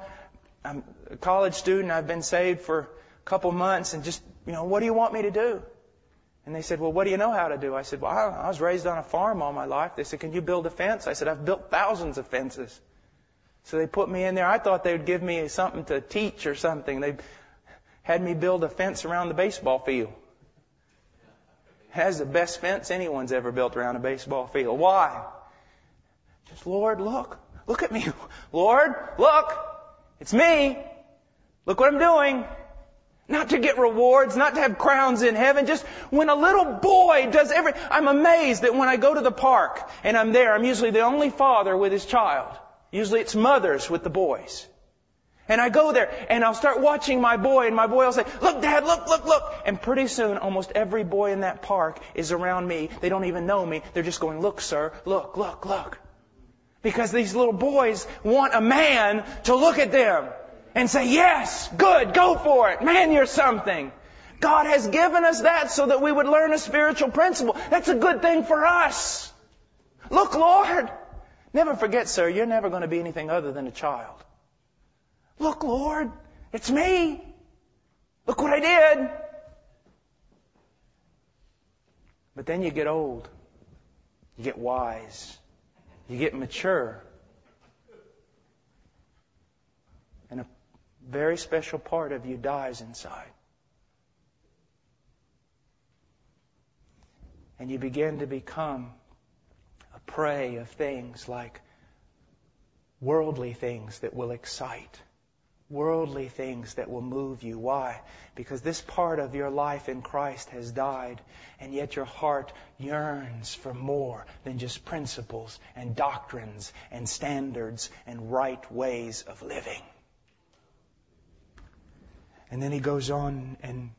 Speaker 1: I'm a college student. I've been saved for a couple months and just, you know, what do you want me to do? And they said, well, what do you know how to do? I said, well, I, I was raised on a farm all my life. They said, can you build a fence? I said, I've built thousands of fences. So they put me in there. I thought they would give me something to teach or something. They had me build a fence around the baseball field. Has the best fence anyone's ever built around a baseball field. Why? Just, Lord, look. Look at me. Lord, look. It's me. Look what I'm doing. Not to get rewards, not to have crowns in heaven, just when a little boy does every, I'm amazed that when I go to the park and I'm there, I'm usually the only father with his child. Usually it's mothers with the boys. And I go there and I'll start watching my boy and my boy will say, look dad, look, look, look. And pretty soon almost every boy in that park is around me. They don't even know me. They're just going, look sir, look, look, look. Because these little boys want a man to look at them and say, yes, good, go for it. Man, you're something. God has given us that so that we would learn a spiritual principle. That's a good thing for us. Look, Lord. Never forget, sir, you're never going to be anything other than a child. Look, Lord, it's me. Look what I did. But then you get old. You get wise. You get mature. And a very special part of you dies inside. And you begin to become a prey of things like worldly things that will excite, worldly things that will move you. Why? Because this part of your life in Christ has died, and yet your heart yearns for more than just principles and doctrines and standards and right ways of living. And then he goes on and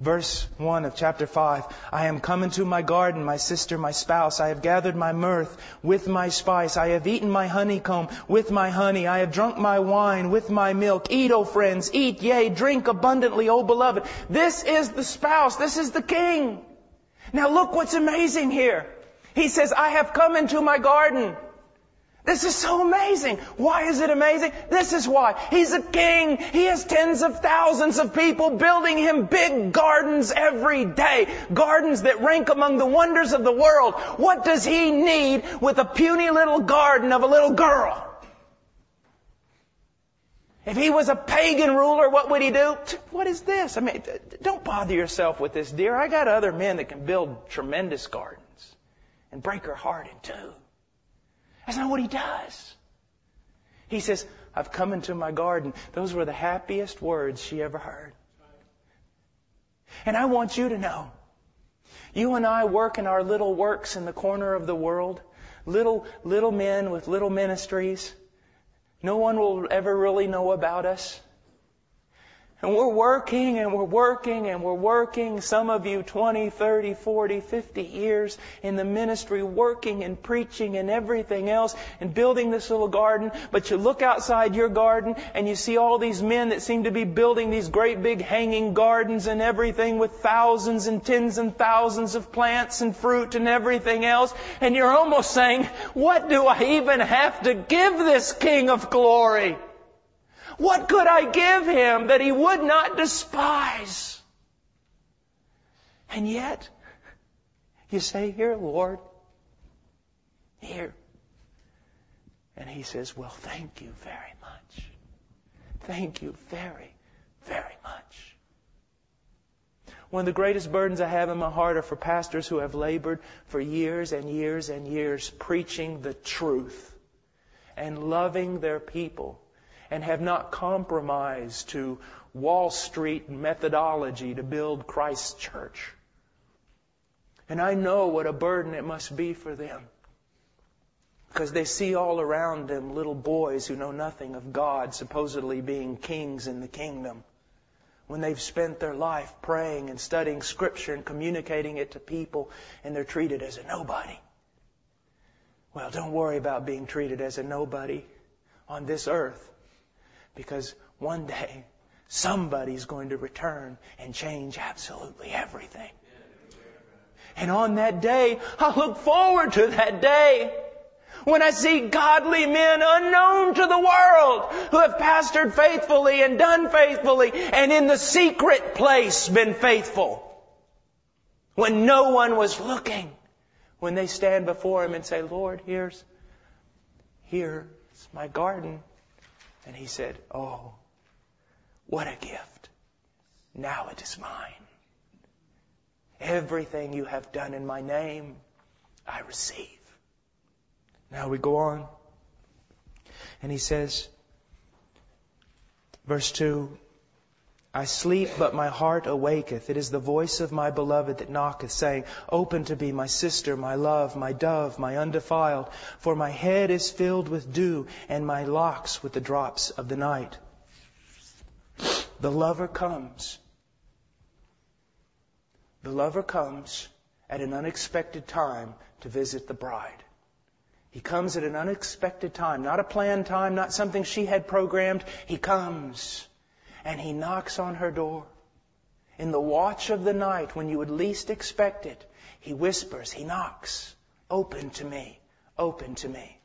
Speaker 1: Verse 1 of chapter 5. I am come into my garden, my sister, my spouse. I have gathered my myrrh with my spice. I have eaten my honeycomb with my honey. I have drunk my wine with my milk. Eat, O friends, eat, yea, drink abundantly, O beloved. This is the spouse. This is the king. Now look what's amazing here. He says, I have come into my garden. This is so amazing. Why is it amazing? This is why. He's a king. He has tens of thousands of people building him big gardens every day. Gardens that rank among the wonders of the world. What does he need with a puny little garden of a little girl? If he was a pagan ruler, what would he do? What is this? I mean, don't bother yourself with this, dear. I got other men that can build tremendous gardens and break her heart in two. That's not what he does. He says, I've come into my garden. Those were the happiest words she ever heard. And I want you to know, you and I work in our little works in the corner of the world, little, little men with little ministries. No one will ever really know about us. And we're working and we're working and we're working. Some of you 20, 30, 40, 50 years in the ministry working and preaching and everything else and building this little garden. But you look outside your garden and you see all these men that seem to be building these great big hanging gardens and everything with thousands and tens and thousands of plants and fruit and everything else. And you're almost saying, what do I even have to give this King of glory? What could I give him that he would not despise? And yet, you say, Here, Lord, here. And he says, Well, thank you very much. Thank you very, very much. One of the greatest burdens I have in my heart are for pastors who have labored for years and years and years preaching the truth and loving their people and have not compromised to Wall Street methodology to build Christ's church. And I know what a burden it must be for them. Because they see all around them little boys who know nothing of God supposedly being kings in the kingdom. When they've spent their life praying and studying scripture and communicating it to people and they're treated as a nobody. Well, don't worry about being treated as a nobody on this earth. Because one day, somebody's going to return and change absolutely everything. And on that day, I look forward to that day when I see godly men unknown to the world who have pastored faithfully and done faithfully and in the secret place been faithful. When no one was looking. When they stand before Him and say, Lord, here's, here's my garden. And he said, Oh, what a gift. Now it is mine. Everything you have done in my name, I receive. Now we go on. And he says, verse 2, I sleep, but my heart awaketh. It is the voice of my beloved that knocketh, saying, Open to me, my sister, my love, my dove, my undefiled. For my head is filled with dew, and my locks with the drops of the night. The lover comes. The lover comes at an unexpected time to visit the bride. He comes at an unexpected time, not a planned time, not something she had programmed. He comes and he knocks on her door. In the watch of the night, when you would least expect it, he whispers, he knocks, open to me, open to me.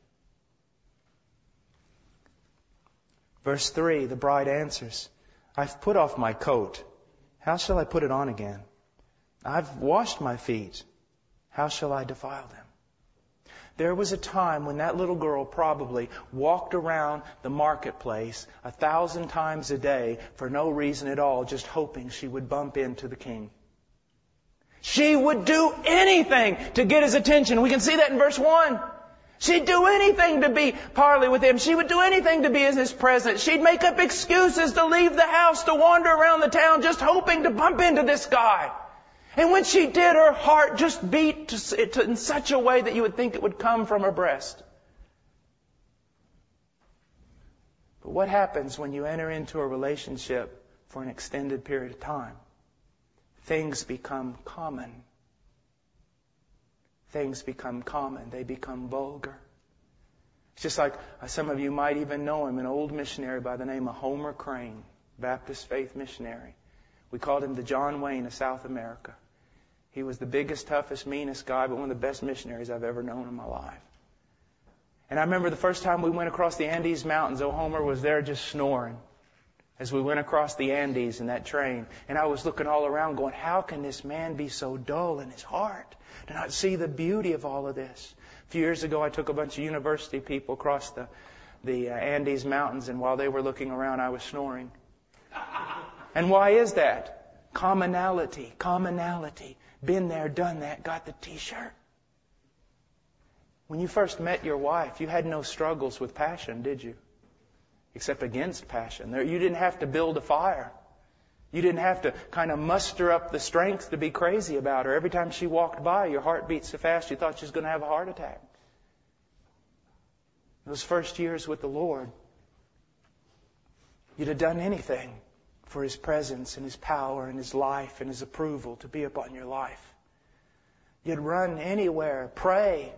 Speaker 1: Verse 3, the bride answers, I've put off my coat. How shall I put it on again? I've washed my feet. How shall I defile them? There was a time when that little girl probably walked around the marketplace a thousand times a day for no reason at all, just hoping she would bump into the king. She would do anything to get his attention. We can see that in verse 1. She'd do anything to be parley with him. She would do anything to be in his presence. She'd make up excuses to leave the house, to wander around the town, just hoping to bump into this guy. And when she did, her heart just beat in such a way that you would think it would come from her breast. But what happens when you enter into a relationship for an extended period of time? Things become common. Things become common. They become vulgar. It's just like uh, some of you might even know him, an old missionary by the name of Homer Crane, Baptist faith missionary. We called him the John Wayne of South America. He was the biggest, toughest, meanest guy, but one of the best missionaries I've ever known in my life. And I remember the first time we went across the Andes Mountains, O Homer was there just snoring as we went across the Andes in that train. And I was looking all around going, how can this man be so dull in his heart to not see the beauty of all of this? A few years ago, I took a bunch of university people across the, the uh, Andes Mountains, and while they were looking around, I was snoring. And why is that? Commonality, commonality. Been there, done that, got the t-shirt. When you first met your wife, you had no struggles with passion, did you? Except against passion. You didn't have to build a fire. You didn't have to kind of muster up the strength to be crazy about her. Every time she walked by, your heart beat so fast you thought she was going to have a heart attack. Those first years with the Lord, you'd have done anything for His presence and His power and His life and His approval to be upon your life. You'd run anywhere, pray.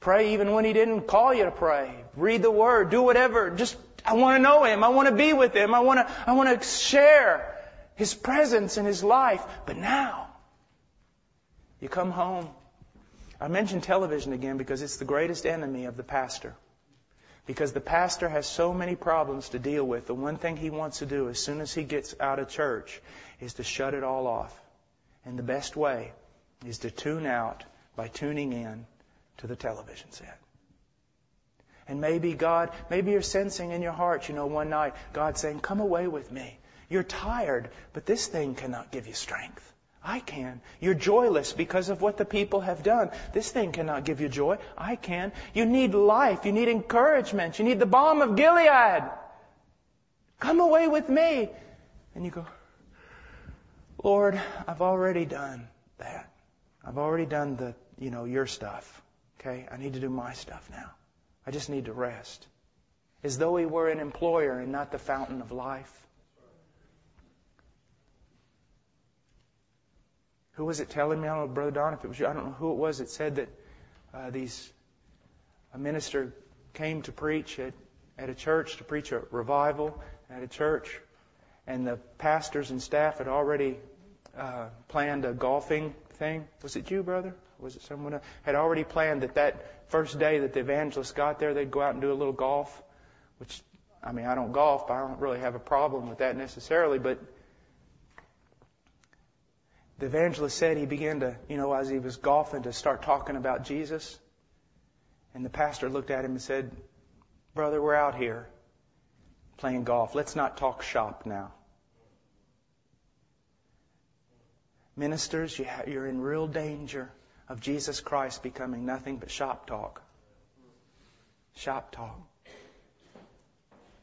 Speaker 1: Pray even when He didn't call you to pray. Read the Word, do whatever. Just, I want to know Him. I want to be with Him. I want to, I want to share His presence and His life. But now, you come home. I mention television again because it's the greatest enemy of the pastor. Because the pastor has so many problems to deal with. The one thing he wants to do as soon as he gets out of church is to shut it all off. And the best way is to tune out by tuning in to the television set. And maybe God, maybe you're sensing in your heart, you know, one night, God saying, come away with me. You're tired, but this thing cannot give you strength. I can. You're joyless because of what the people have done. This thing cannot give you joy. I can. You need life. You need encouragement. You need the balm of Gilead. Come away with me. And you go, Lord, I've already done that. I've already done the, you know, your stuff. Okay? I need to do my stuff now. I just need to rest. As though he were an employer and not the fountain of life. Who was it telling me? I don't know, Brother Don, if it was you. I don't know who it was that said that uh, these a minister came to preach at, at a church to preach a revival at a church, and the pastors and staff had already uh, planned a golfing thing. Was it you, brother? Was it someone else? Had already planned that that first day that the evangelist got there, they'd go out and do a little golf. Which, I mean, I don't golf, but I don't really have a problem with that necessarily. But the evangelist said he began to, you know, as he was golfing, to start talking about Jesus. And the pastor looked at him and said, Brother, we're out here playing golf. Let's not talk shop now. Ministers, you're in real danger of Jesus Christ becoming nothing but shop talk. Shop talk.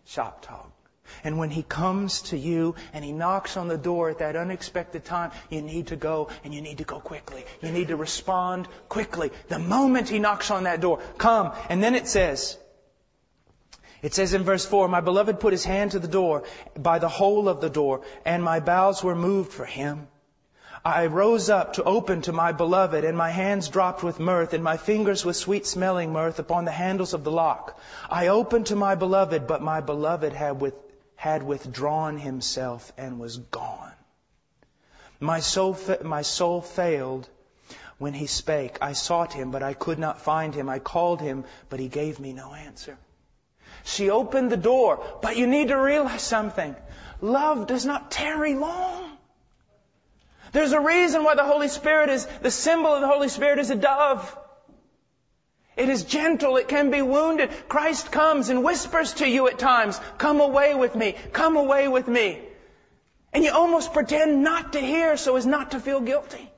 Speaker 1: Shop talk. And when he comes to you and he knocks on the door at that unexpected time, you need to go and you need to go quickly. You need to respond quickly. The moment he knocks on that door, come. And then it says, it says in verse 4, My beloved put his hand to the door by the hole of the door, and my bowels were moved for him. I rose up to open to my beloved, and my hands dropped with myrrh, and my fingers with sweet smelling myrrh upon the handles of the lock. I opened to my beloved, but my beloved had, with, had withdrawn himself and was gone. My soul, fa- my soul failed when he spake. I sought him, but I could not find him. I called him, but he gave me no answer. She opened the door, but you need to realize something. Love does not tarry long. There's a reason why the Holy Spirit is, the symbol of the Holy Spirit is a dove. It is gentle. It can be wounded. Christ comes and whispers to you at times, come away with me. Come away with me. And you almost pretend not to hear so as not to feel guilty.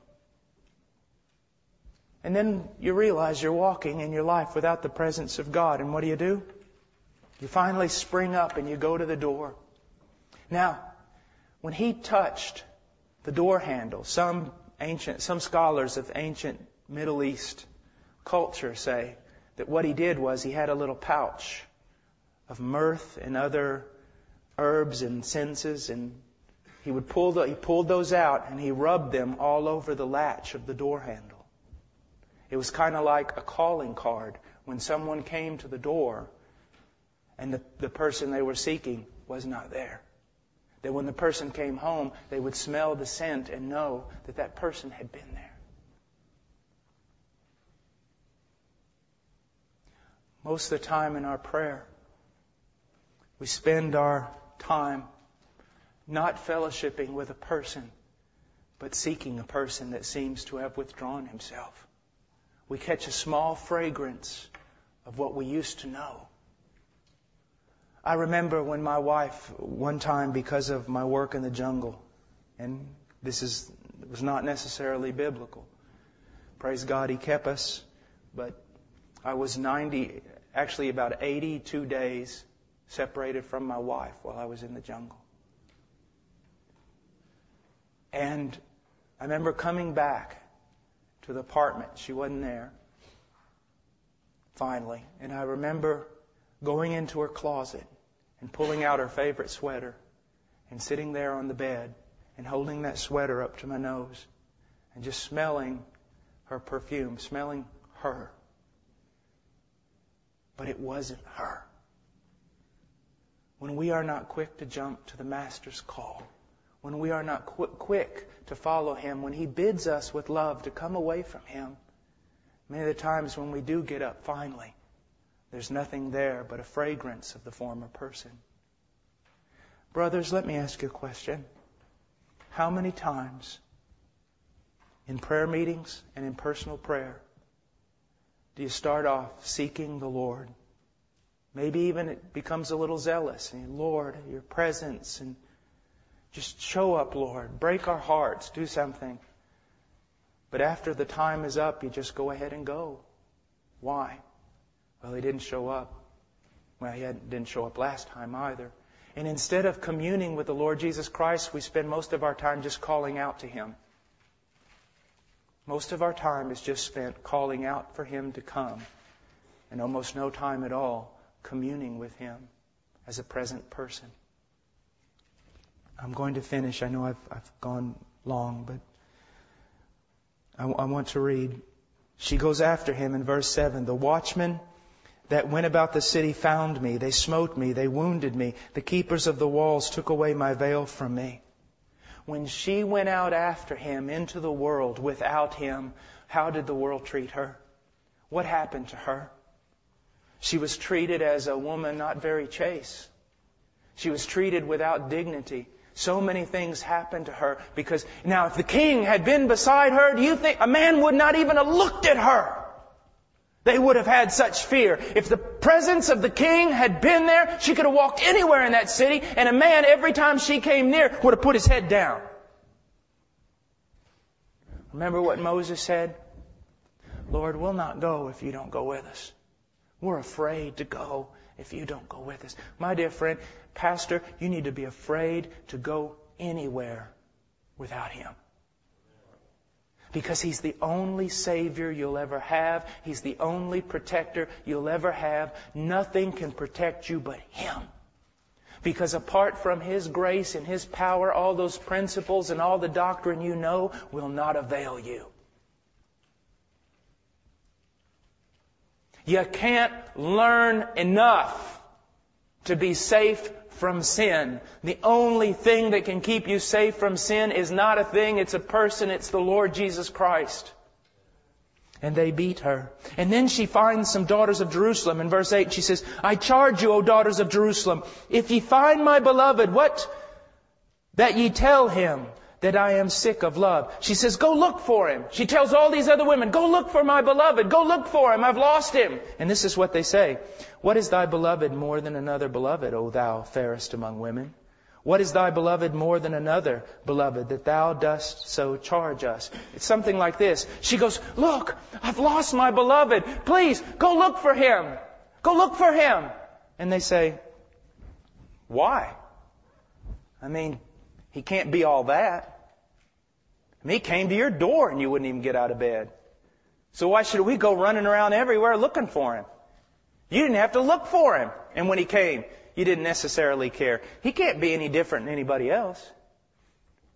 Speaker 1: And then you realize you're walking in your life without the presence of God. And what do you do? You finally spring up and you go to the door. Now, when he touched the door handle, some ancient, some scholars of ancient Middle East culture say that what he did was he had a little pouch of myrrh and other herbs and senses and he would pull the, he pulled those out and he rubbed them all over the latch of the door handle. It was kind of like a calling card when someone came to the door and the, the person they were seeking was not there. That when the person came home, they would smell the scent and know that that person had been there. Most of the time in our prayer, we spend our time not fellowshipping with a person, but seeking a person that seems to have withdrawn himself. We catch a small fragrance of what we used to know. I remember when my wife, one time because of my work in the jungle, and this is, was not necessarily biblical. Praise God, He kept us, but I was 90, actually about 82 days separated from my wife while I was in the jungle. And I remember coming back to the apartment. She wasn't there. Finally. And I remember going into her closet and pulling out her favorite sweater and sitting there on the bed and holding that sweater up to my nose and just smelling her perfume, smelling her. But it wasn't her. When we are not quick to jump to the Master's call, when we are not qu- quick to follow Him, when He bids us with love to come away from Him, many of the times when we do get up finally, there's nothing there but a fragrance of the former person. Brothers, let me ask you a question. How many times in prayer meetings and in personal prayer do you start off seeking the Lord? Maybe even it becomes a little zealous. And Lord, your presence and just show up, Lord. Break our hearts. Do something. But after the time is up, you just go ahead and go. Why? Well, he didn't show up. Well, he didn't show up last time either. And instead of communing with the Lord Jesus Christ, we spend most of our time just calling out to Him. Most of our time is just spent calling out for Him to come, and almost no time at all communing with Him as a present person. I'm going to finish. I know I've, I've gone long, but I, I want to read. She goes after him in verse 7. The watchman that went about the city found me. They smote me. They wounded me. The keepers of the walls took away my veil from me. When she went out after him into the world without him, how did the world treat her? What happened to her? She was treated as a woman not very chaste. She was treated without dignity. So many things happened to her because now if the king had been beside her, do you think a man would not even have looked at her? They would have had such fear. If the presence of the king had been there. She could have walked anywhere in that city, and a man, every time she came near, would have put his head down. Remember what Moses said? Lord, we'll not go if you don't go with us. We're afraid to go if you don't go with us. My dear friend, Pastor, you need to be afraid to go anywhere without Him. Because He's the only Savior you'll ever have. He's the only protector you'll ever have. Nothing can protect you but Him. Because apart from His grace and His power, all those principles and all the doctrine you know will not avail you. You can't learn enough to be safe from sin. The only thing that can keep you safe from sin is not a thing, it's a person, it's the Lord Jesus Christ. And they beat her. And then she finds some daughters of Jerusalem. In verse 8, she says, I charge you, O daughters of Jerusalem, if ye find my beloved, what? That ye tell him that I am sick of love. She says, go look for him. She tells all these other women, go look for my beloved. Go look for him. I've lost him. And this is what they say. What is thy beloved more than another beloved, O thou fairest among women? What is thy beloved more than another beloved that thou dost so charge us? It's something like this. She goes, look, I've lost my beloved. Please go look for him. Go look for him. And they say, why? I mean, he can't be all that. I mean, he came to your door and you wouldn't even get out of bed. So why should we go running around everywhere looking for him? You didn't have to look for him. And when he came, you didn't necessarily care. He can't be any different than anybody else.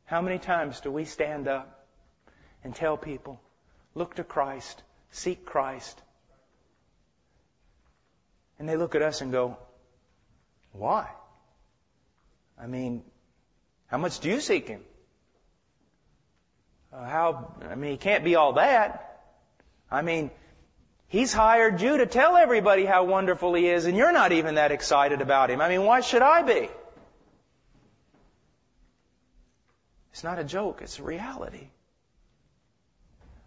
Speaker 1: How many times do we stand up and tell people, look to Christ, seek Christ? And they look at us and go, why? I mean, how much do you seek Him? Uh, how, I mean, He can't be all that. I mean, He's hired you to tell everybody how wonderful He is, and you're not even that excited about Him. I mean, why should I be? It's not a joke, it's a reality.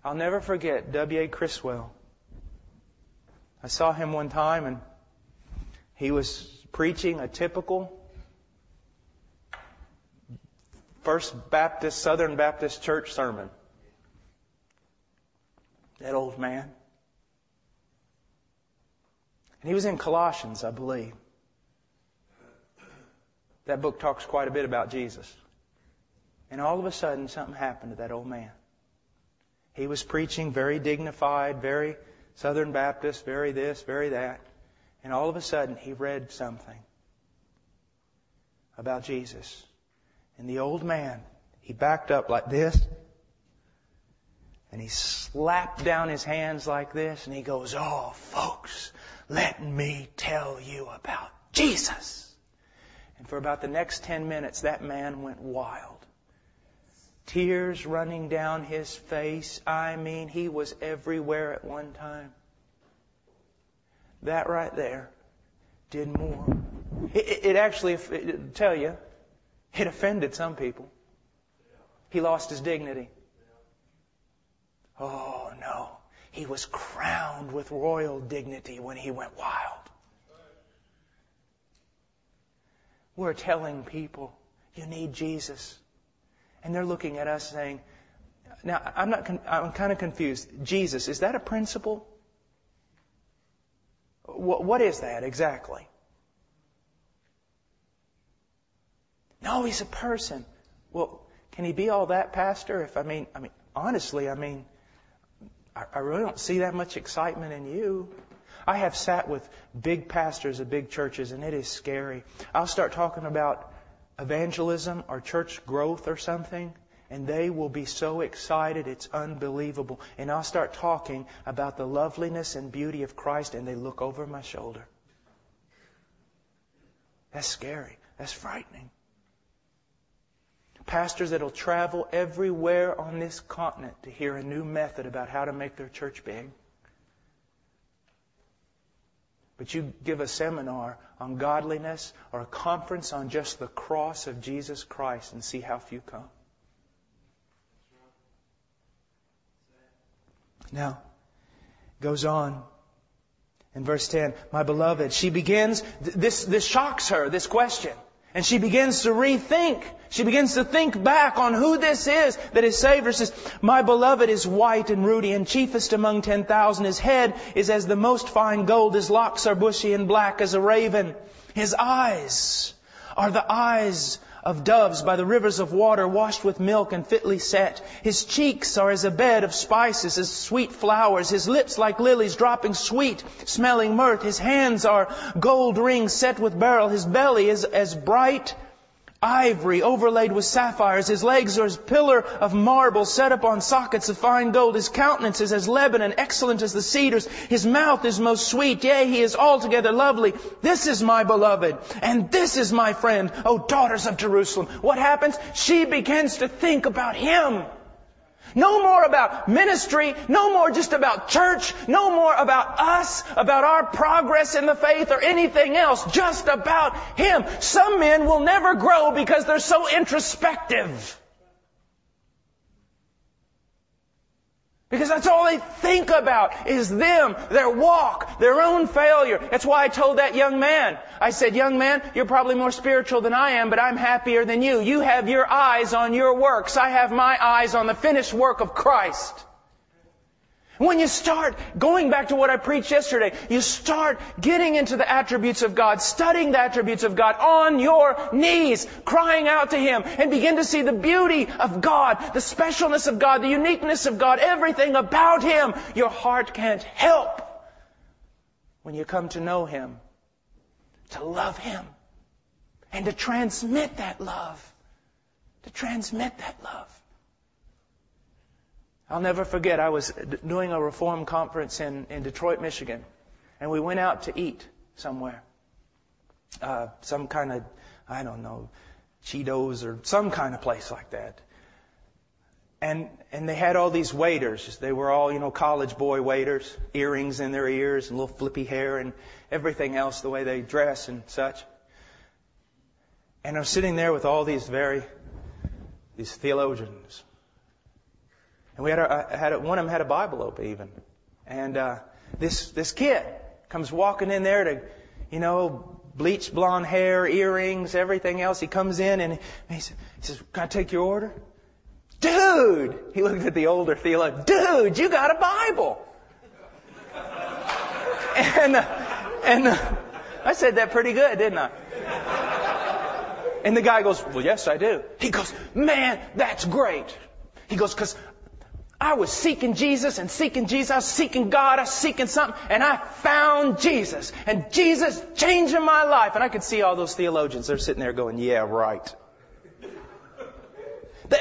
Speaker 1: I'll never forget W.A. Criswell. I saw him one time and he was preaching a typical First Baptist, Southern Baptist Church sermon. That old man. And he was in Colossians, I believe. That book talks quite a bit about Jesus. And all of a sudden, something happened to that old man. He was preaching very dignified, very Southern Baptist, very this, very that. And all of a sudden, he read something about Jesus. And the old man, he backed up like this. And he slapped down his hands like this and he goes, Oh, folks, let me tell you about Jesus. And for about the next 10 minutes, that man went wild. Tears running down his face. I mean, he was everywhere at one time. That right there did more. It, it actually, it, tell you, it offended some people. He lost his dignity. Oh no. He was crowned with royal dignity when he went wild. We're telling people, you need Jesus. And they're looking at us saying, now I'm not, I'm kind of confused. Jesus, is that a principle? What is that exactly? No, he's a person. Well, can he be all that, Pastor? If I mean, I mean, honestly, I mean, I, I really don't see that much excitement in you. I have sat with big pastors of big churches, and it is scary. I'll start talking about evangelism or church growth or something, and they will be so excited it's unbelievable. And I'll start talking about the loveliness and beauty of Christ, and they look over my shoulder. That's scary. That's frightening pastors that'll travel everywhere on this continent to hear a new method about how to make their church big. But you give a seminar on godliness or a conference on just the cross of Jesus Christ and see how few come. Now, goes on In verse 10, my beloved, she begins, this, this shocks her, this question. And she begins to rethink. She begins to think back on who this is that saved her. Says, My beloved is white and ruddy and chiefest among ten thousand. His head is as the most fine gold. His locks are bushy and black as a raven. His eyes are the eyes of doves by the rivers of water washed with milk and fitly set. His cheeks are as a bed of spices, as sweet flowers. His lips like lilies dropping sweet smelling myrrh. His hands are gold rings set with beryl. His belly is as bright ivory overlaid with sapphires. His legs are as pillar of marble set upon sockets of fine gold. His countenance is as Lebanon, excellent as the cedars. His mouth is most sweet. Yea, he is altogether lovely. This is my beloved, and this is my friend, O daughters of Jerusalem. What happens? She begins to think about him. No more about ministry, no more just about church, no more about us, about our progress in the faith or anything else, just about Him. Some men will never grow because they're so introspective. Because that's all they think about is them, their walk, their own failure. That's why I told that young man. I said, young man, you're probably more spiritual than I am, but I'm happier than you. You have your eyes on your works. I have my eyes on the finished work of Christ. When you start going back to what I preached yesterday, you start getting into the attributes of God, studying the attributes of God on your knees, crying out to Him, and begin to see the beauty of God, the specialness of God, the uniqueness of God, everything about Him. Your heart can't help when you come to know Him, to love Him, and to transmit that love. To transmit that love. I'll never forget, I was doing a reform conference in, in Detroit, Michigan, and we went out to eat somewhere. Uh, some kind of, I don't know, Cheetos or some kind of place like that. And, and they had all these waiters. They were all, you know, college boy waiters, earrings in their ears and little flippy hair and everything else, the way they dress and such. And I'm sitting there with all these very, these theologians, and we had, had a, one of them had a Bible open even. And uh, this this kid comes walking in there to, you know, bleached blonde hair, earrings, everything else. He comes in and he says, he says "Can I take your order?" Dude, he looked at the older theologian. Dude, you got a Bible. and uh, and uh, I said that pretty good, didn't I? And the guy goes, "Well, yes, I do." He goes, "Man, that's great." He goes, "Cause I was seeking Jesus and seeking Jesus. I was seeking God. I was seeking something. And I found Jesus. And Jesus changing my life. And I could see all those theologians. They're sitting there going, yeah, right.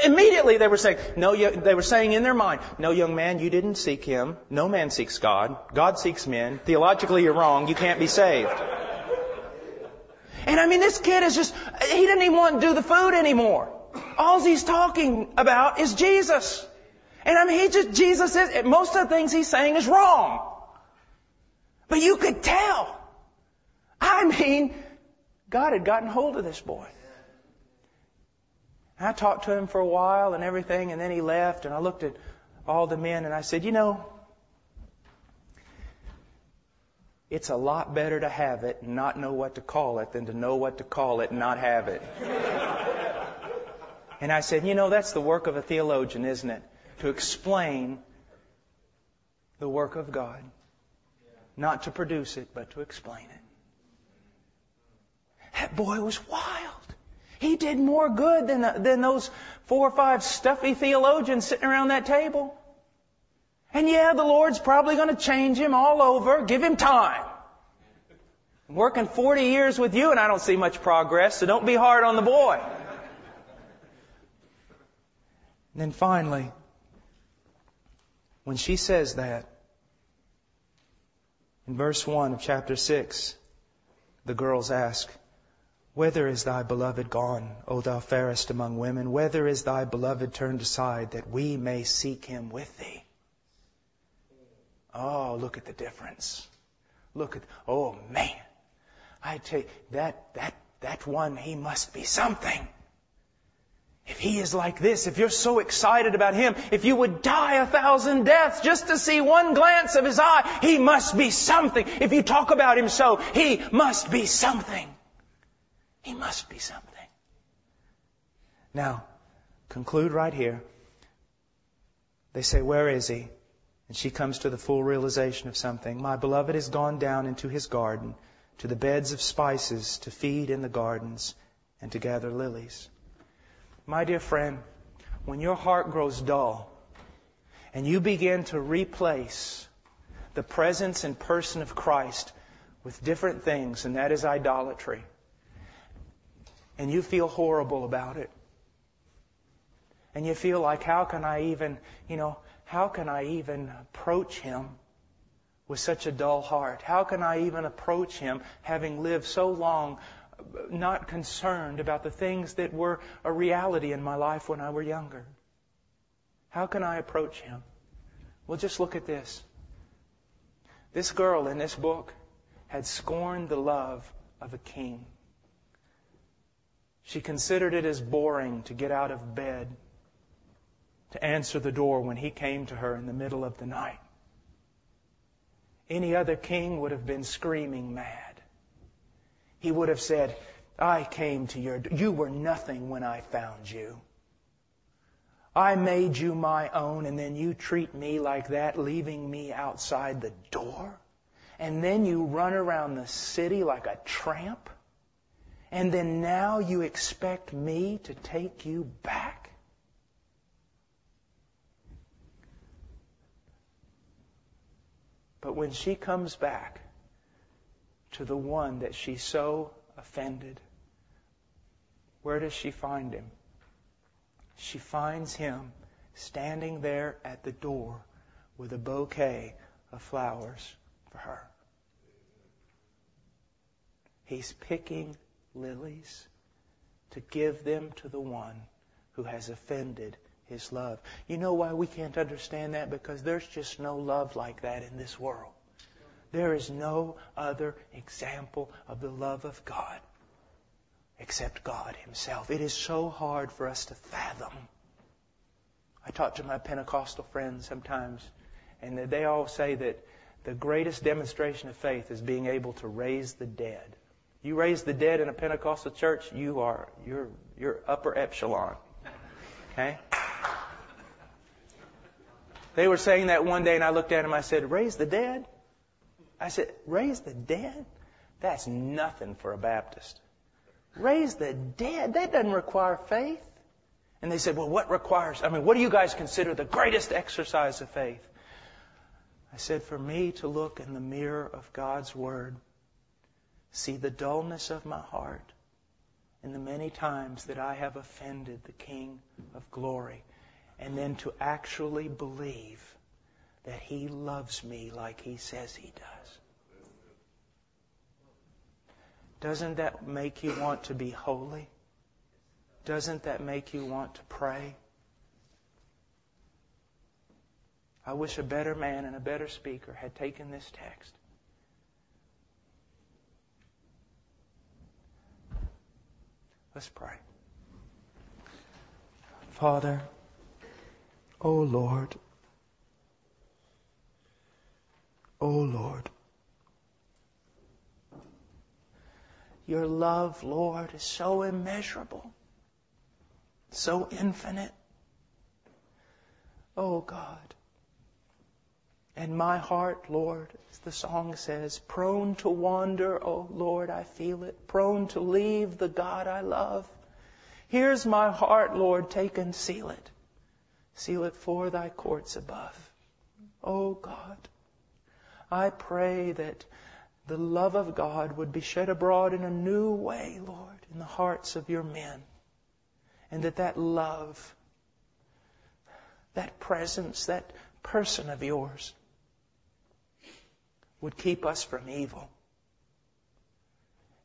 Speaker 1: Immediately they were saying, no, they were saying in their mind, no young man, you didn't seek him. No man seeks God. God seeks men. Theologically you're wrong. You can't be saved. And I mean, this kid is just, he didn't even want to do the food anymore. All he's talking about is Jesus. And I mean, he just, Jesus is, most of the things he's saying is wrong. But you could tell. I mean, God had gotten hold of this boy. And I talked to him for a while and everything, and then he left, and I looked at all the men, and I said, you know, it's a lot better to have it and not know what to call it than to know what to call it and not have it. and I said, you know, that's the work of a theologian, isn't it? To explain the work of God. Not to produce it, but to explain it. That boy was wild. He did more good than, than those four or five stuffy theologians sitting around that table. And yeah, the Lord's probably going to change him all over. Give him time. I'm working 40 years with you and I don't see much progress, so don't be hard on the boy. And then finally, when she says that, in verse 1 of chapter 6, the girls ask, Whither is thy beloved gone, O thou fairest among women? Whither is thy beloved turned aside that we may seek him with thee? Oh, look at the difference. Look at, oh man. I tell you, that, that, that one, he must be something. If He is like this, if you're so excited about Him, if you would die a thousand deaths just to see one glance of His eye, He must be something. If you talk about Him so, He must be something. He must be something. Now, conclude right here. They say, Where is He? And she comes to the full realization of something. My beloved has gone down into his garden, to the beds of spices, to feed in the gardens, and to gather lilies. My dear friend, when your heart grows dull, and you begin to replace the presence and person of Christ with different things, and that is idolatry, and you feel horrible about it, and you feel like, how can I even, you know, how can I even approach him with such a dull heart? How can I even approach him having lived so long not concerned about the things that were a reality in my life when I were younger? How can I approach him? Well, just look at this. This girl in this book had scorned the love of a king. She considered it as boring to get out of bed to answer the door when he came to her in the middle of the night. Any other king would have been screaming mad. He would have said, I came to your, you were nothing when I found you. I made you my own and then you treat me like that, leaving me outside the door. And then you run around the city like a tramp. And then now you expect me to take you back? But when she comes back to the one that she so offended, where does she find him? She finds him standing there at the door with a bouquet of flowers for her. He's picking lilies to give them to the one who has offended his love. You know why we can't understand that? Because there's just no love like that in this world. There is no other example of the love of God except God Himself. It is so hard for us to fathom. I talk to my Pentecostal friends sometimes, and they all say that the greatest demonstration of faith is being able to raise the dead. You raise the dead in a Pentecostal church, you are you're you're upper echelon. Okay? They were saying that one day, and I looked at them. I said, "Raise the dead." I said, "Raise the dead? That's nothing for a Baptist. Raise the dead? That doesn't require faith." And they said, "Well, what requires? I mean, what do you guys consider the greatest exercise of faith?" I said, "For me to look in the mirror of God's Word, see the dullness of my heart, and the many times that I have offended the King of glory." and then to actually believe that He loves me like He says He does. Doesn't that make you want to be holy? Doesn't that make you want to pray? I wish a better man and a better speaker had taken this text. Let's pray. Father, O oh Lord, O Lord, your love, Lord, is so immeasurable, so infinite. Oh God. And my heart, Lord, as the song says, prone to wander, oh Lord, I feel it, prone to leave the God I love. Here's my heart, Lord, take and seal it. Seal it for thy courts above. Oh God, I pray that the love of God would be shed abroad in a new way, Lord, in the hearts of your men. And that that love, that presence, that person of yours would keep us from evil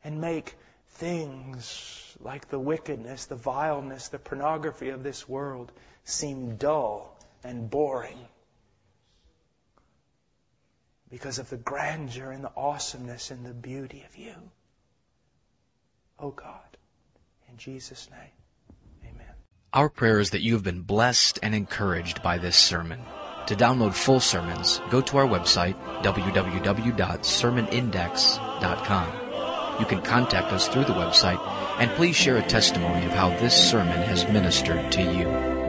Speaker 1: and make things like the wickedness, the vileness, the pornography of this world seem dull and boring because of the grandeur and the awesomeness and the beauty of you. Oh God, in Jesus' name, amen.
Speaker 3: Our prayer is that you have been blessed and encouraged by this sermon. To download full sermons, go to our website, www.sermonindex.com. You can contact us through the website, and please share a testimony of how this sermon has ministered to you.